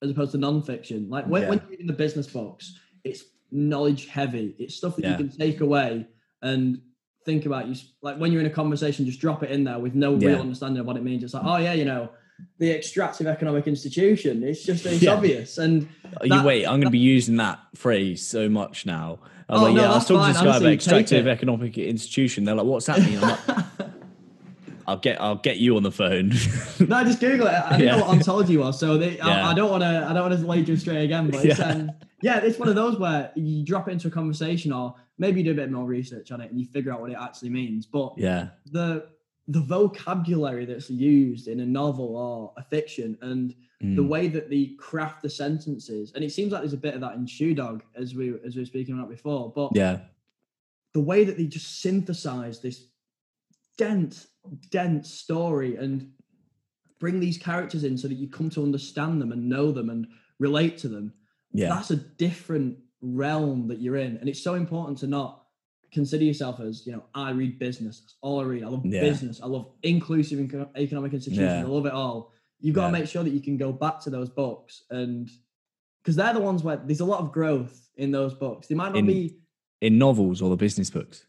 as opposed to non-fiction. Like when, when you're reading the business books, it's knowledge heavy. It's stuff that Yeah. you can take away and think about. You like when you're in a conversation, just drop it in there with no Yeah. real understanding of what it means. It's like, oh yeah, you know, the extractive economic institution. It's just it's Yeah. obvious and. You That- wait, I'm going to be using that phrase so much now. I'm Oh, like, no, yeah, I was talking to this guy about extractive economic institution. They're like, what's that mean? I'm like, I'll get, I'll get you on the phone. No, just Google it. I Yeah. know what ontology was, so they, Yeah. I, I don't want to. I don't want to lead you astray again. But it's, Yeah. um, yeah, it's one of those where you drop it into a conversation, or maybe you do a bit more research on it and you figure out what it actually means. But yeah, the the vocabulary that's used in a novel or a fiction, and the Mm. way that they craft the sentences, and it seems like there's a bit of that in Shoe Dog, as we as we were speaking about before. But yeah, the way that they just synthesize this dense, dense story and bring these characters in so that you come to understand them and know them and relate to them. yeah, That's a different realm that you're in. And it's so important to not consider yourself as, you know, I read business. That's all I read. I love Yeah. business. I love inclusive economic institutions. Yeah. I love it all. You've got Yeah. to make sure that you can go back to those books and because they're the ones where there's a lot of growth in those books. They might not In- be in novels or the business books.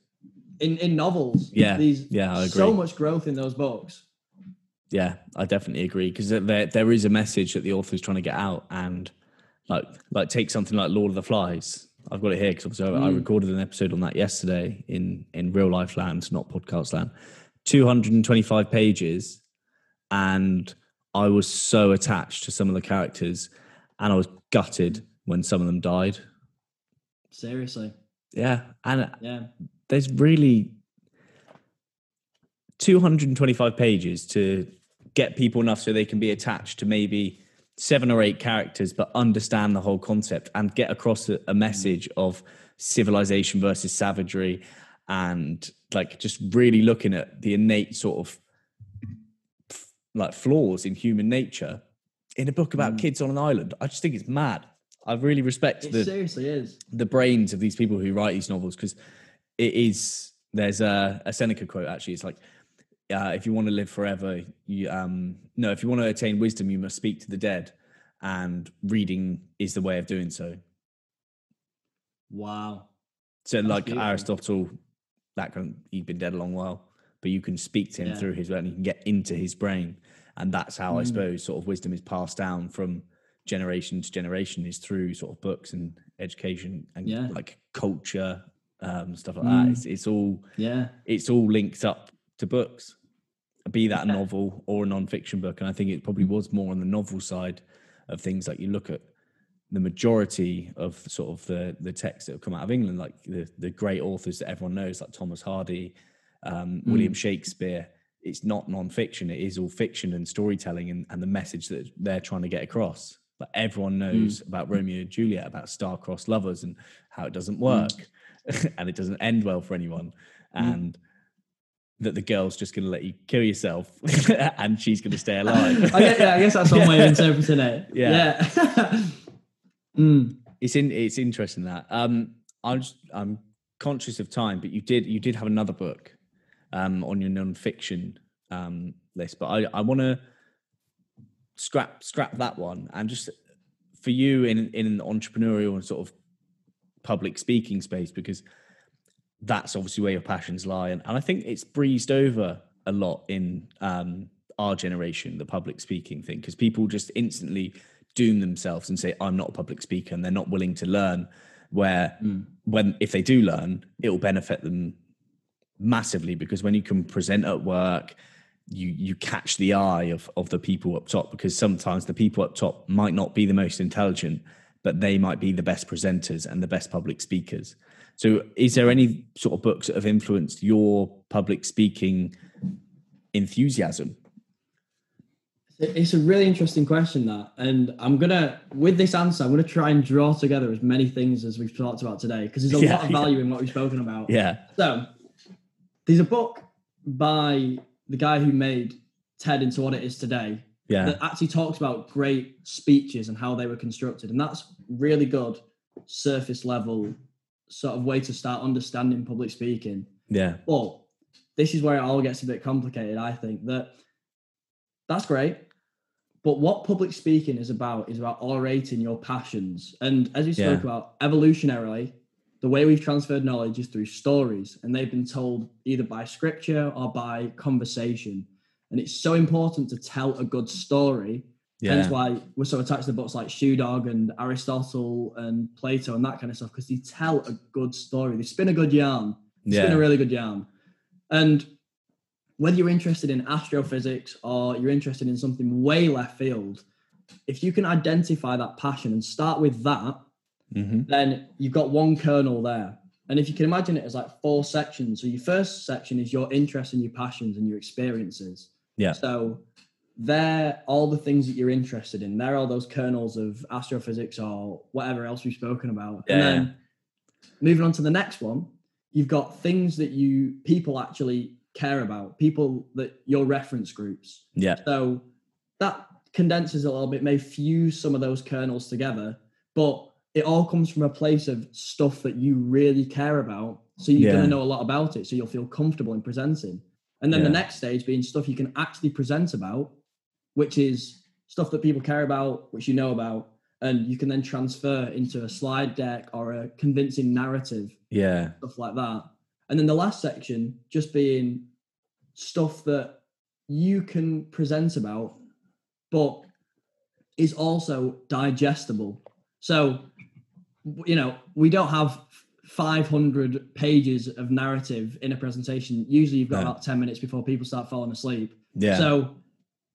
in in novels. Yeah, these yeah, I so much growth in those books. Yeah, I definitely agree because there there is a message that the author is trying to get out, and like like take something like Lord of the Flies. I've got it here because I I Mm. recorded an episode on that yesterday in in real life land, not podcast land. Two hundred and twenty five pages, and I was so attached to some of the characters, and I was gutted when some of them died. Seriously, Yeah, and yeah, there's really 225 pages to get people enough so they can be attached to maybe seven or eight characters but understand the whole concept and get across a, a message of civilization versus savagery and like just really looking at the innate sort of like flaws in human nature in a book about Mm. kids on an island i just think it's mad i really respect it the seriously is. the brains of these people who write these novels because it is there's a, a Seneca quote actually it's like uh, if you want to live forever you um no if you want to attain wisdom you must speak to the dead and reading is the way of doing so Wow. so like beautiful. Aristotle that can he'd been dead a long while but you can speak to him Yeah. through his and you can get into his brain and that's how I Mm. suppose sort of wisdom is passed down from generation to generation is through sort of books and education and Yeah. like culture um stuff like Mm. that it's, it's all Yeah. it's all linked up to books be that a novel or a non-fiction book. And i think it probably was more on the novel side of things like you look at the majority of sort of the the texts that have come out of england like the the great authors that everyone knows like thomas hardy um, william shakespeare. It's not non-fiction. It is all fiction and storytelling and, and the message that they're trying to get across. But everyone knows about romeo and juliet about star-crossed lovers and how it doesn't work and it doesn't end well for anyone. Mm. and that the girl's just going to let you kill yourself and she's going to stay alive I guess, yeah, I guess that's one way of interpreting it. Yeah. Yeah. Mm. it's in it's interesting that um i'm just i'm conscious of time but you did you did have another book um on your non-fiction um list but i i want to scrap scrap that one and just for you in in an entrepreneurial and sort of public speaking space because that's obviously where your passions lie and, and i think it's breezed over a lot in um our generation the public speaking thing because people just instantly doom themselves and say i'm not a public speaker and they're not willing to learn where Mm. when if they do learn it will benefit them massively because when you can present at work you you catch the eye of of the people up top because sometimes the people up top might not be the most intelligent, but they might be the best presenters and the best public speakers. So, is there any sort of books that have influenced your public speaking enthusiasm? It's a really interesting question, that. And I'm going to, with this answer, I'm going to try and draw together as many things as we've talked about today because there's a Yeah, lot of value in what we've spoken about. Yeah. So, there's a book by the guy who made TED into what it is today Yeah. that actually talks about great speeches and how they were constructed. And that's really good surface level sort of way to start understanding public speaking. Yeah. But this is where it all gets a bit complicated, I think. That that's great. But what public speaking is about is about orating your passions. And as we spoke Yeah. about, evolutionarily, the way we've transferred knowledge is through stories, and they've been told either by scripture or by conversation. And it's so important to tell a good story. Yeah. Hence why we're so attached to books like Shoe Dog and Aristotle and Plato and that kind of stuff, because they tell a good story. They spin a good yarn. They spin a really good yarn. And whether you're interested in astrophysics or you're interested in something way left field, if you can identify that passion and start with that, hmm then you've got one kernel there. And if you can imagine it as like four sections, so your first section is your interests and your passions and your experiences. Yeah. So they're all the things that you're interested in. They're all those kernels of astrophysics or whatever else we've spoken about. Yeah, And then moving on to the next one, you've got things that you people actually care about, people that your reference groups. Yeah. So that condenses a little bit, may fuse some of those kernels together, but it all comes from a place of stuff that you really care about. So you're Yeah. going to know a lot about it. So you'll feel comfortable in presenting. And then Yeah. the next stage being stuff you can actually present about, which is stuff that people care about, which you know about. And you can then transfer into a slide deck or a convincing narrative Yeah. stuff like that. And then the last section just being stuff that you can present about, but is also digestible. So, you know, we don't have 500 pages of narrative in a presentation. Usually you've got No. about 10 minutes before people start falling asleep. Yeah. So,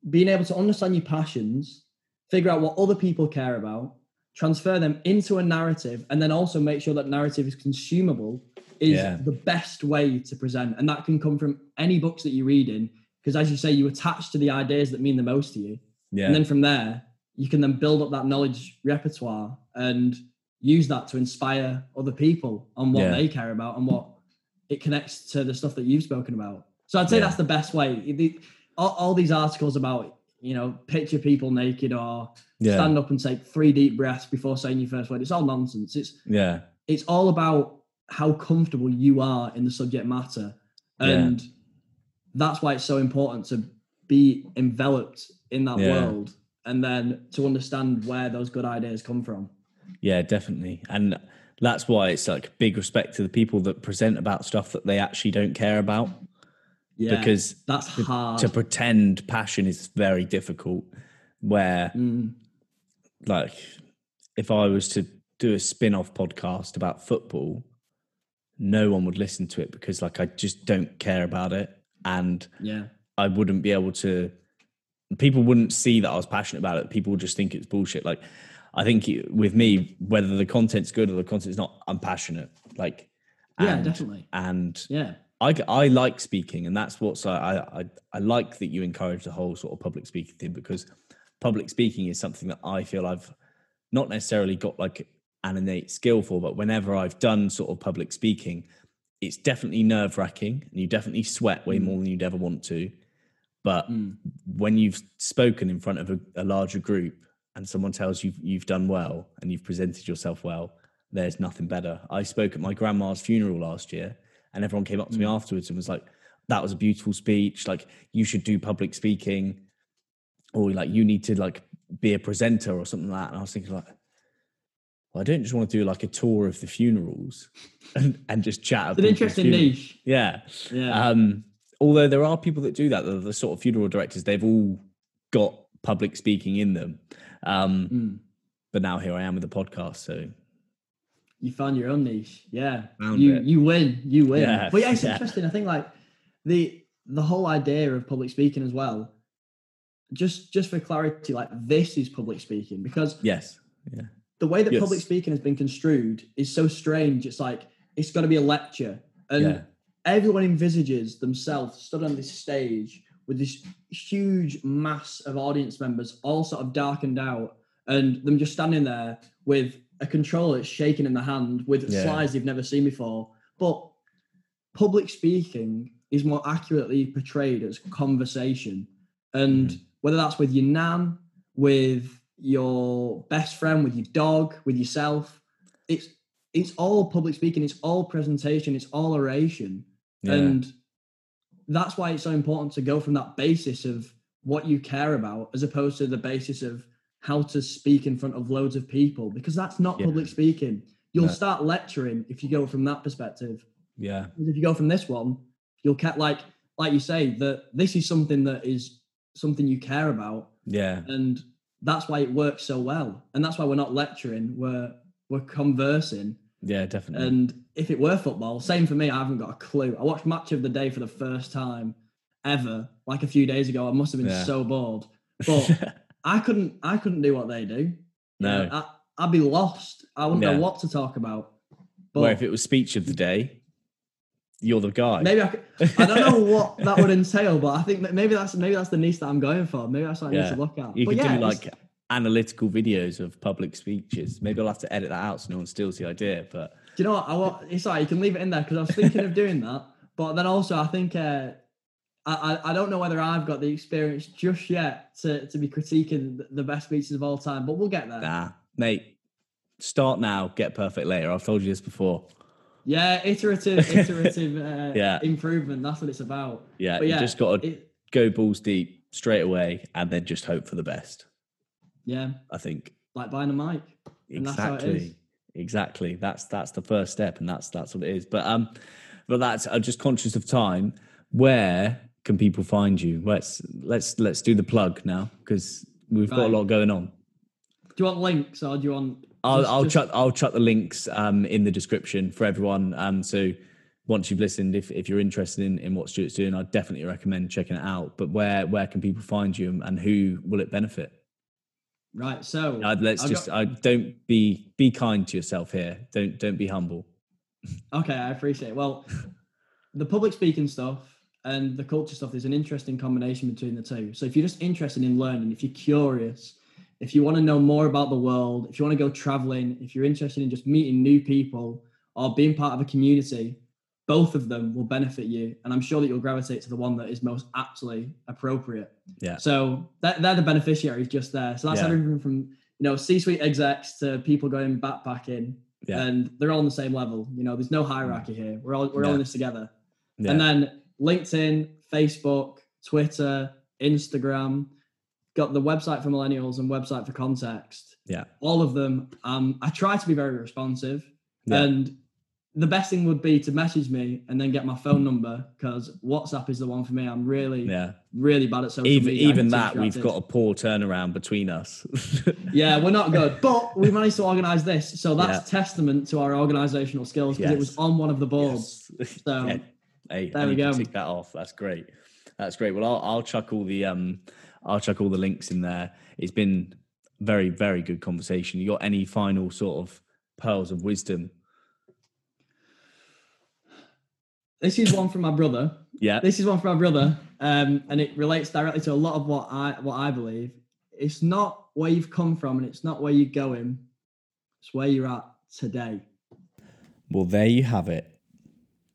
being able to understand your passions, figure out what other people care about, transfer them into a narrative, and then also make sure that narrative is consumable is Yeah. the best way to present. And that can come from any books that you read in, because as you say, you attach to the ideas that mean the most to you. yeah. And then from there, you can then build up that knowledge repertoire and use that to inspire other people on what Yeah. they care about and what it connects to the stuff that you've spoken about. So I'd say Yeah. that's the best way. All, all these articles about, you know, picture people naked or yeah. stand up and take three deep breaths before saying your first word. It's all nonsense. It's yeah. it's all about how comfortable you are in the subject matter Yeah. and that's why it's so important to be enveloped in that Yeah. world and then to understand where those good ideas come from Yeah, definitely. And that's why it's like big respect to the people that present about stuff that they actually don't care about yeah because that's hard to pretend passion is very difficult. Where, Mm, like, if I was to do a spin off podcast about football, no one would listen to it because, like, I just don't care about it. And yeah I wouldn't be able to. People wouldn't see that I was passionate about it. People would just think it's bullshit. Like, I think it- with me, whether the content's good or the content's not, I'm passionate. Like, yeah and, definitely And yeah I, I like speaking, and that's what's I, I I like that you encourage the whole sort of public speaking thing because public speaking is something that I feel I've not necessarily got like an innate skill for, but whenever I've done sort of public speaking, it's definitely nerve wracking, and you definitely sweat way Mm. more than you'd ever want to. But Mm, when you've spoken in front of a, a larger group and someone tells you you've done well and you've presented yourself well, there's nothing better. I spoke at my grandma's funeral last year and everyone came up to me Mm. afterwards and was like, that was a beautiful speech. Like you should do public speaking or like you need to like be a presenter or something like that. And I was thinking like, well, I don't just want to do like a tour of the funerals and, and just chat. it's an interesting niche Yeah. yeah Um, although there are people that do that, the, the sort of funeral directors, they've all got public speaking in them. Um, Mm, but now here I am with the podcast. So you found your own niche yeah Found you it. you win you win Yeah, but yeah it's yeah. interesting i think like the the whole idea of public speaking as well. Just just for clarity, like this is public speaking because Yes. Yeah. the way that Yes. public speaking has been construed is so strange. It's like it's got to be a lecture, and Yeah. everyone envisages themselves stood on this stage with this huge mass of audience members, all sort of darkened out, and them just standing there with a controller is shaking in the hand with Yeah. slides they've never seen before. But public speaking is more accurately portrayed as conversation, and Mhm. whether that's with your nan, with your best friend, with your dog, with yourself, it's it's all public speaking, it's all presentation, it's all oration. Yeah. And that's why it's so important to go from that basis of what you care about as opposed to the basis of how to speak in front of loads of people because that's not Yeah. public speaking. You'll No. start lecturing if you go from that perspective. yeah. If you go from this one, you'll get like like you say that this is something that is something you care about Yeah. and that's why it works so well. And that's why we're not lecturing, we're we're conversing Yeah. Definitely. and if it were football, same for me. I haven't got a clue. I watched match of the day for the first time ever, like a few days ago. I must have been Yeah. so bored, but I couldn't. I couldn't do what they do. You No. know, I, I'd be lost. I wouldn't Yeah. know what to talk about. But Where if it was speech of the day, you're the guy. maybe I, could, I don't know what that would entail, but I think that maybe that's maybe that's the niche that I'm going for. Maybe that's what I Yeah. need to look at. You but could yeah, do like analytical videos of public speeches. Maybe I'll have to edit that out so no one steals the idea. But Do you know what? I want, it's all right. You can leave it in there because I was thinking of doing that, but then also I think uh, I, I don't know whether I've got the experience just yet to to be critiquing the- best speeches of all time, but we'll get there. nah, mate, start now, get perfect later. I've told you this before. Yeah, iterative, iterative uh, Yeah. improvement. That's what it's about. Yeah, But you just got to go balls deep straight away and then just hope for the best. yeah, I think like buying a mic. And that's exactly, exactly. That's that's the first step, and that's that's what it is. But um, but that's I'm just conscious of time. Where can people find you? Let's let's let's do the plug now because we've got a lot going on. Do you want links or do you want? I'll I'll just- chuck I'll chuck the links um in the description for everyone. Um, so once you've listened, if, if you're interested in, in what Stewart's doing, I'd definitely recommend checking it out. But where where can people find you and, and who will it benefit? Right. So Uh, let's I've just got- I don't be be kind to yourself here. Don't don't be humble. Okay, I appreciate it. Well, the public speaking stuff and the culture stuff is an interesting combination between the two. So if you're just interested in learning, if you're curious, if you want to know more about the world, if you want to go traveling, if you're interested in just meeting new people or being part of a community, both of them will benefit you. And I'm sure that you'll gravitate to the one that is most aptly appropriate. Yeah. So that, they're the beneficiaries just there. So that's Yeah. everything from, you know, C-suite execs to people going backpacking Yeah. Mm. and they're all on the same level. You know, there's no hierarchy here. We're all we're all in this together. Yeah. And then LinkedIn, Facebook, Twitter, Instagram, got the website for millennials and website for context. Yeah. All of them. Um, I try to be very responsive. Yeah. And the best thing would be to message me and then get my phone number because WhatsApp is the one for me. I'm really, yeah. really bad at social Even media. Even that we've got a poor turnaround between us. Yeah, we're not good, but we managed to organise this, so that's Yeah. testament to our organisational skills because it was on one of the boards. Yes. So Yeah. Hey, there we go. Tick that off. That's great. That's great. Well, I'll, I'll chuck all the um, I'll chuck all the links in there. It's been very very good conversation. You got any final sort of pearls of wisdom? this is one from my brother. Yeah. This is one from my brother, um, and it relates directly to a lot of what I what I believe. It's not where you've come from, and it's not where you're going. It's where you're at today. Well, there you have it.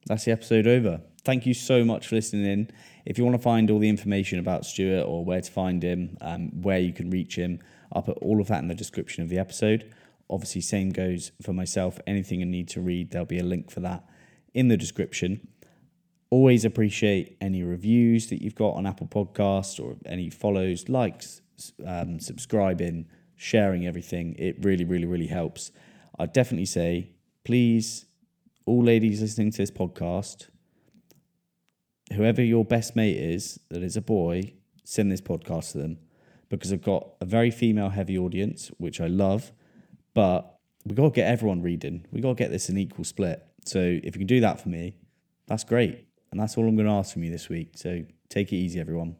That's the episode over. Thank you so much for listening in. If you want to find all the information about Stewart or where to find him, um, where you can reach him, I'll put all of that in the description of the episode. Obviously, same goes for myself. Anything you need to read, there'll be a link for that in the description. Always appreciate any reviews that you've got on Apple Podcasts or any follows, likes, um, subscribing, sharing everything. It really, really, really helps. I'd definitely say, please, all ladies listening to this podcast, whoever your best mate is that is a boy, send this podcast to them because I've got a very female heavy audience, which I love, but we got to get everyone reading. We got to get this an equal split. So if you can do that for me, that's great. And that's all I'm going to ask from you this week. So take it easy, everyone.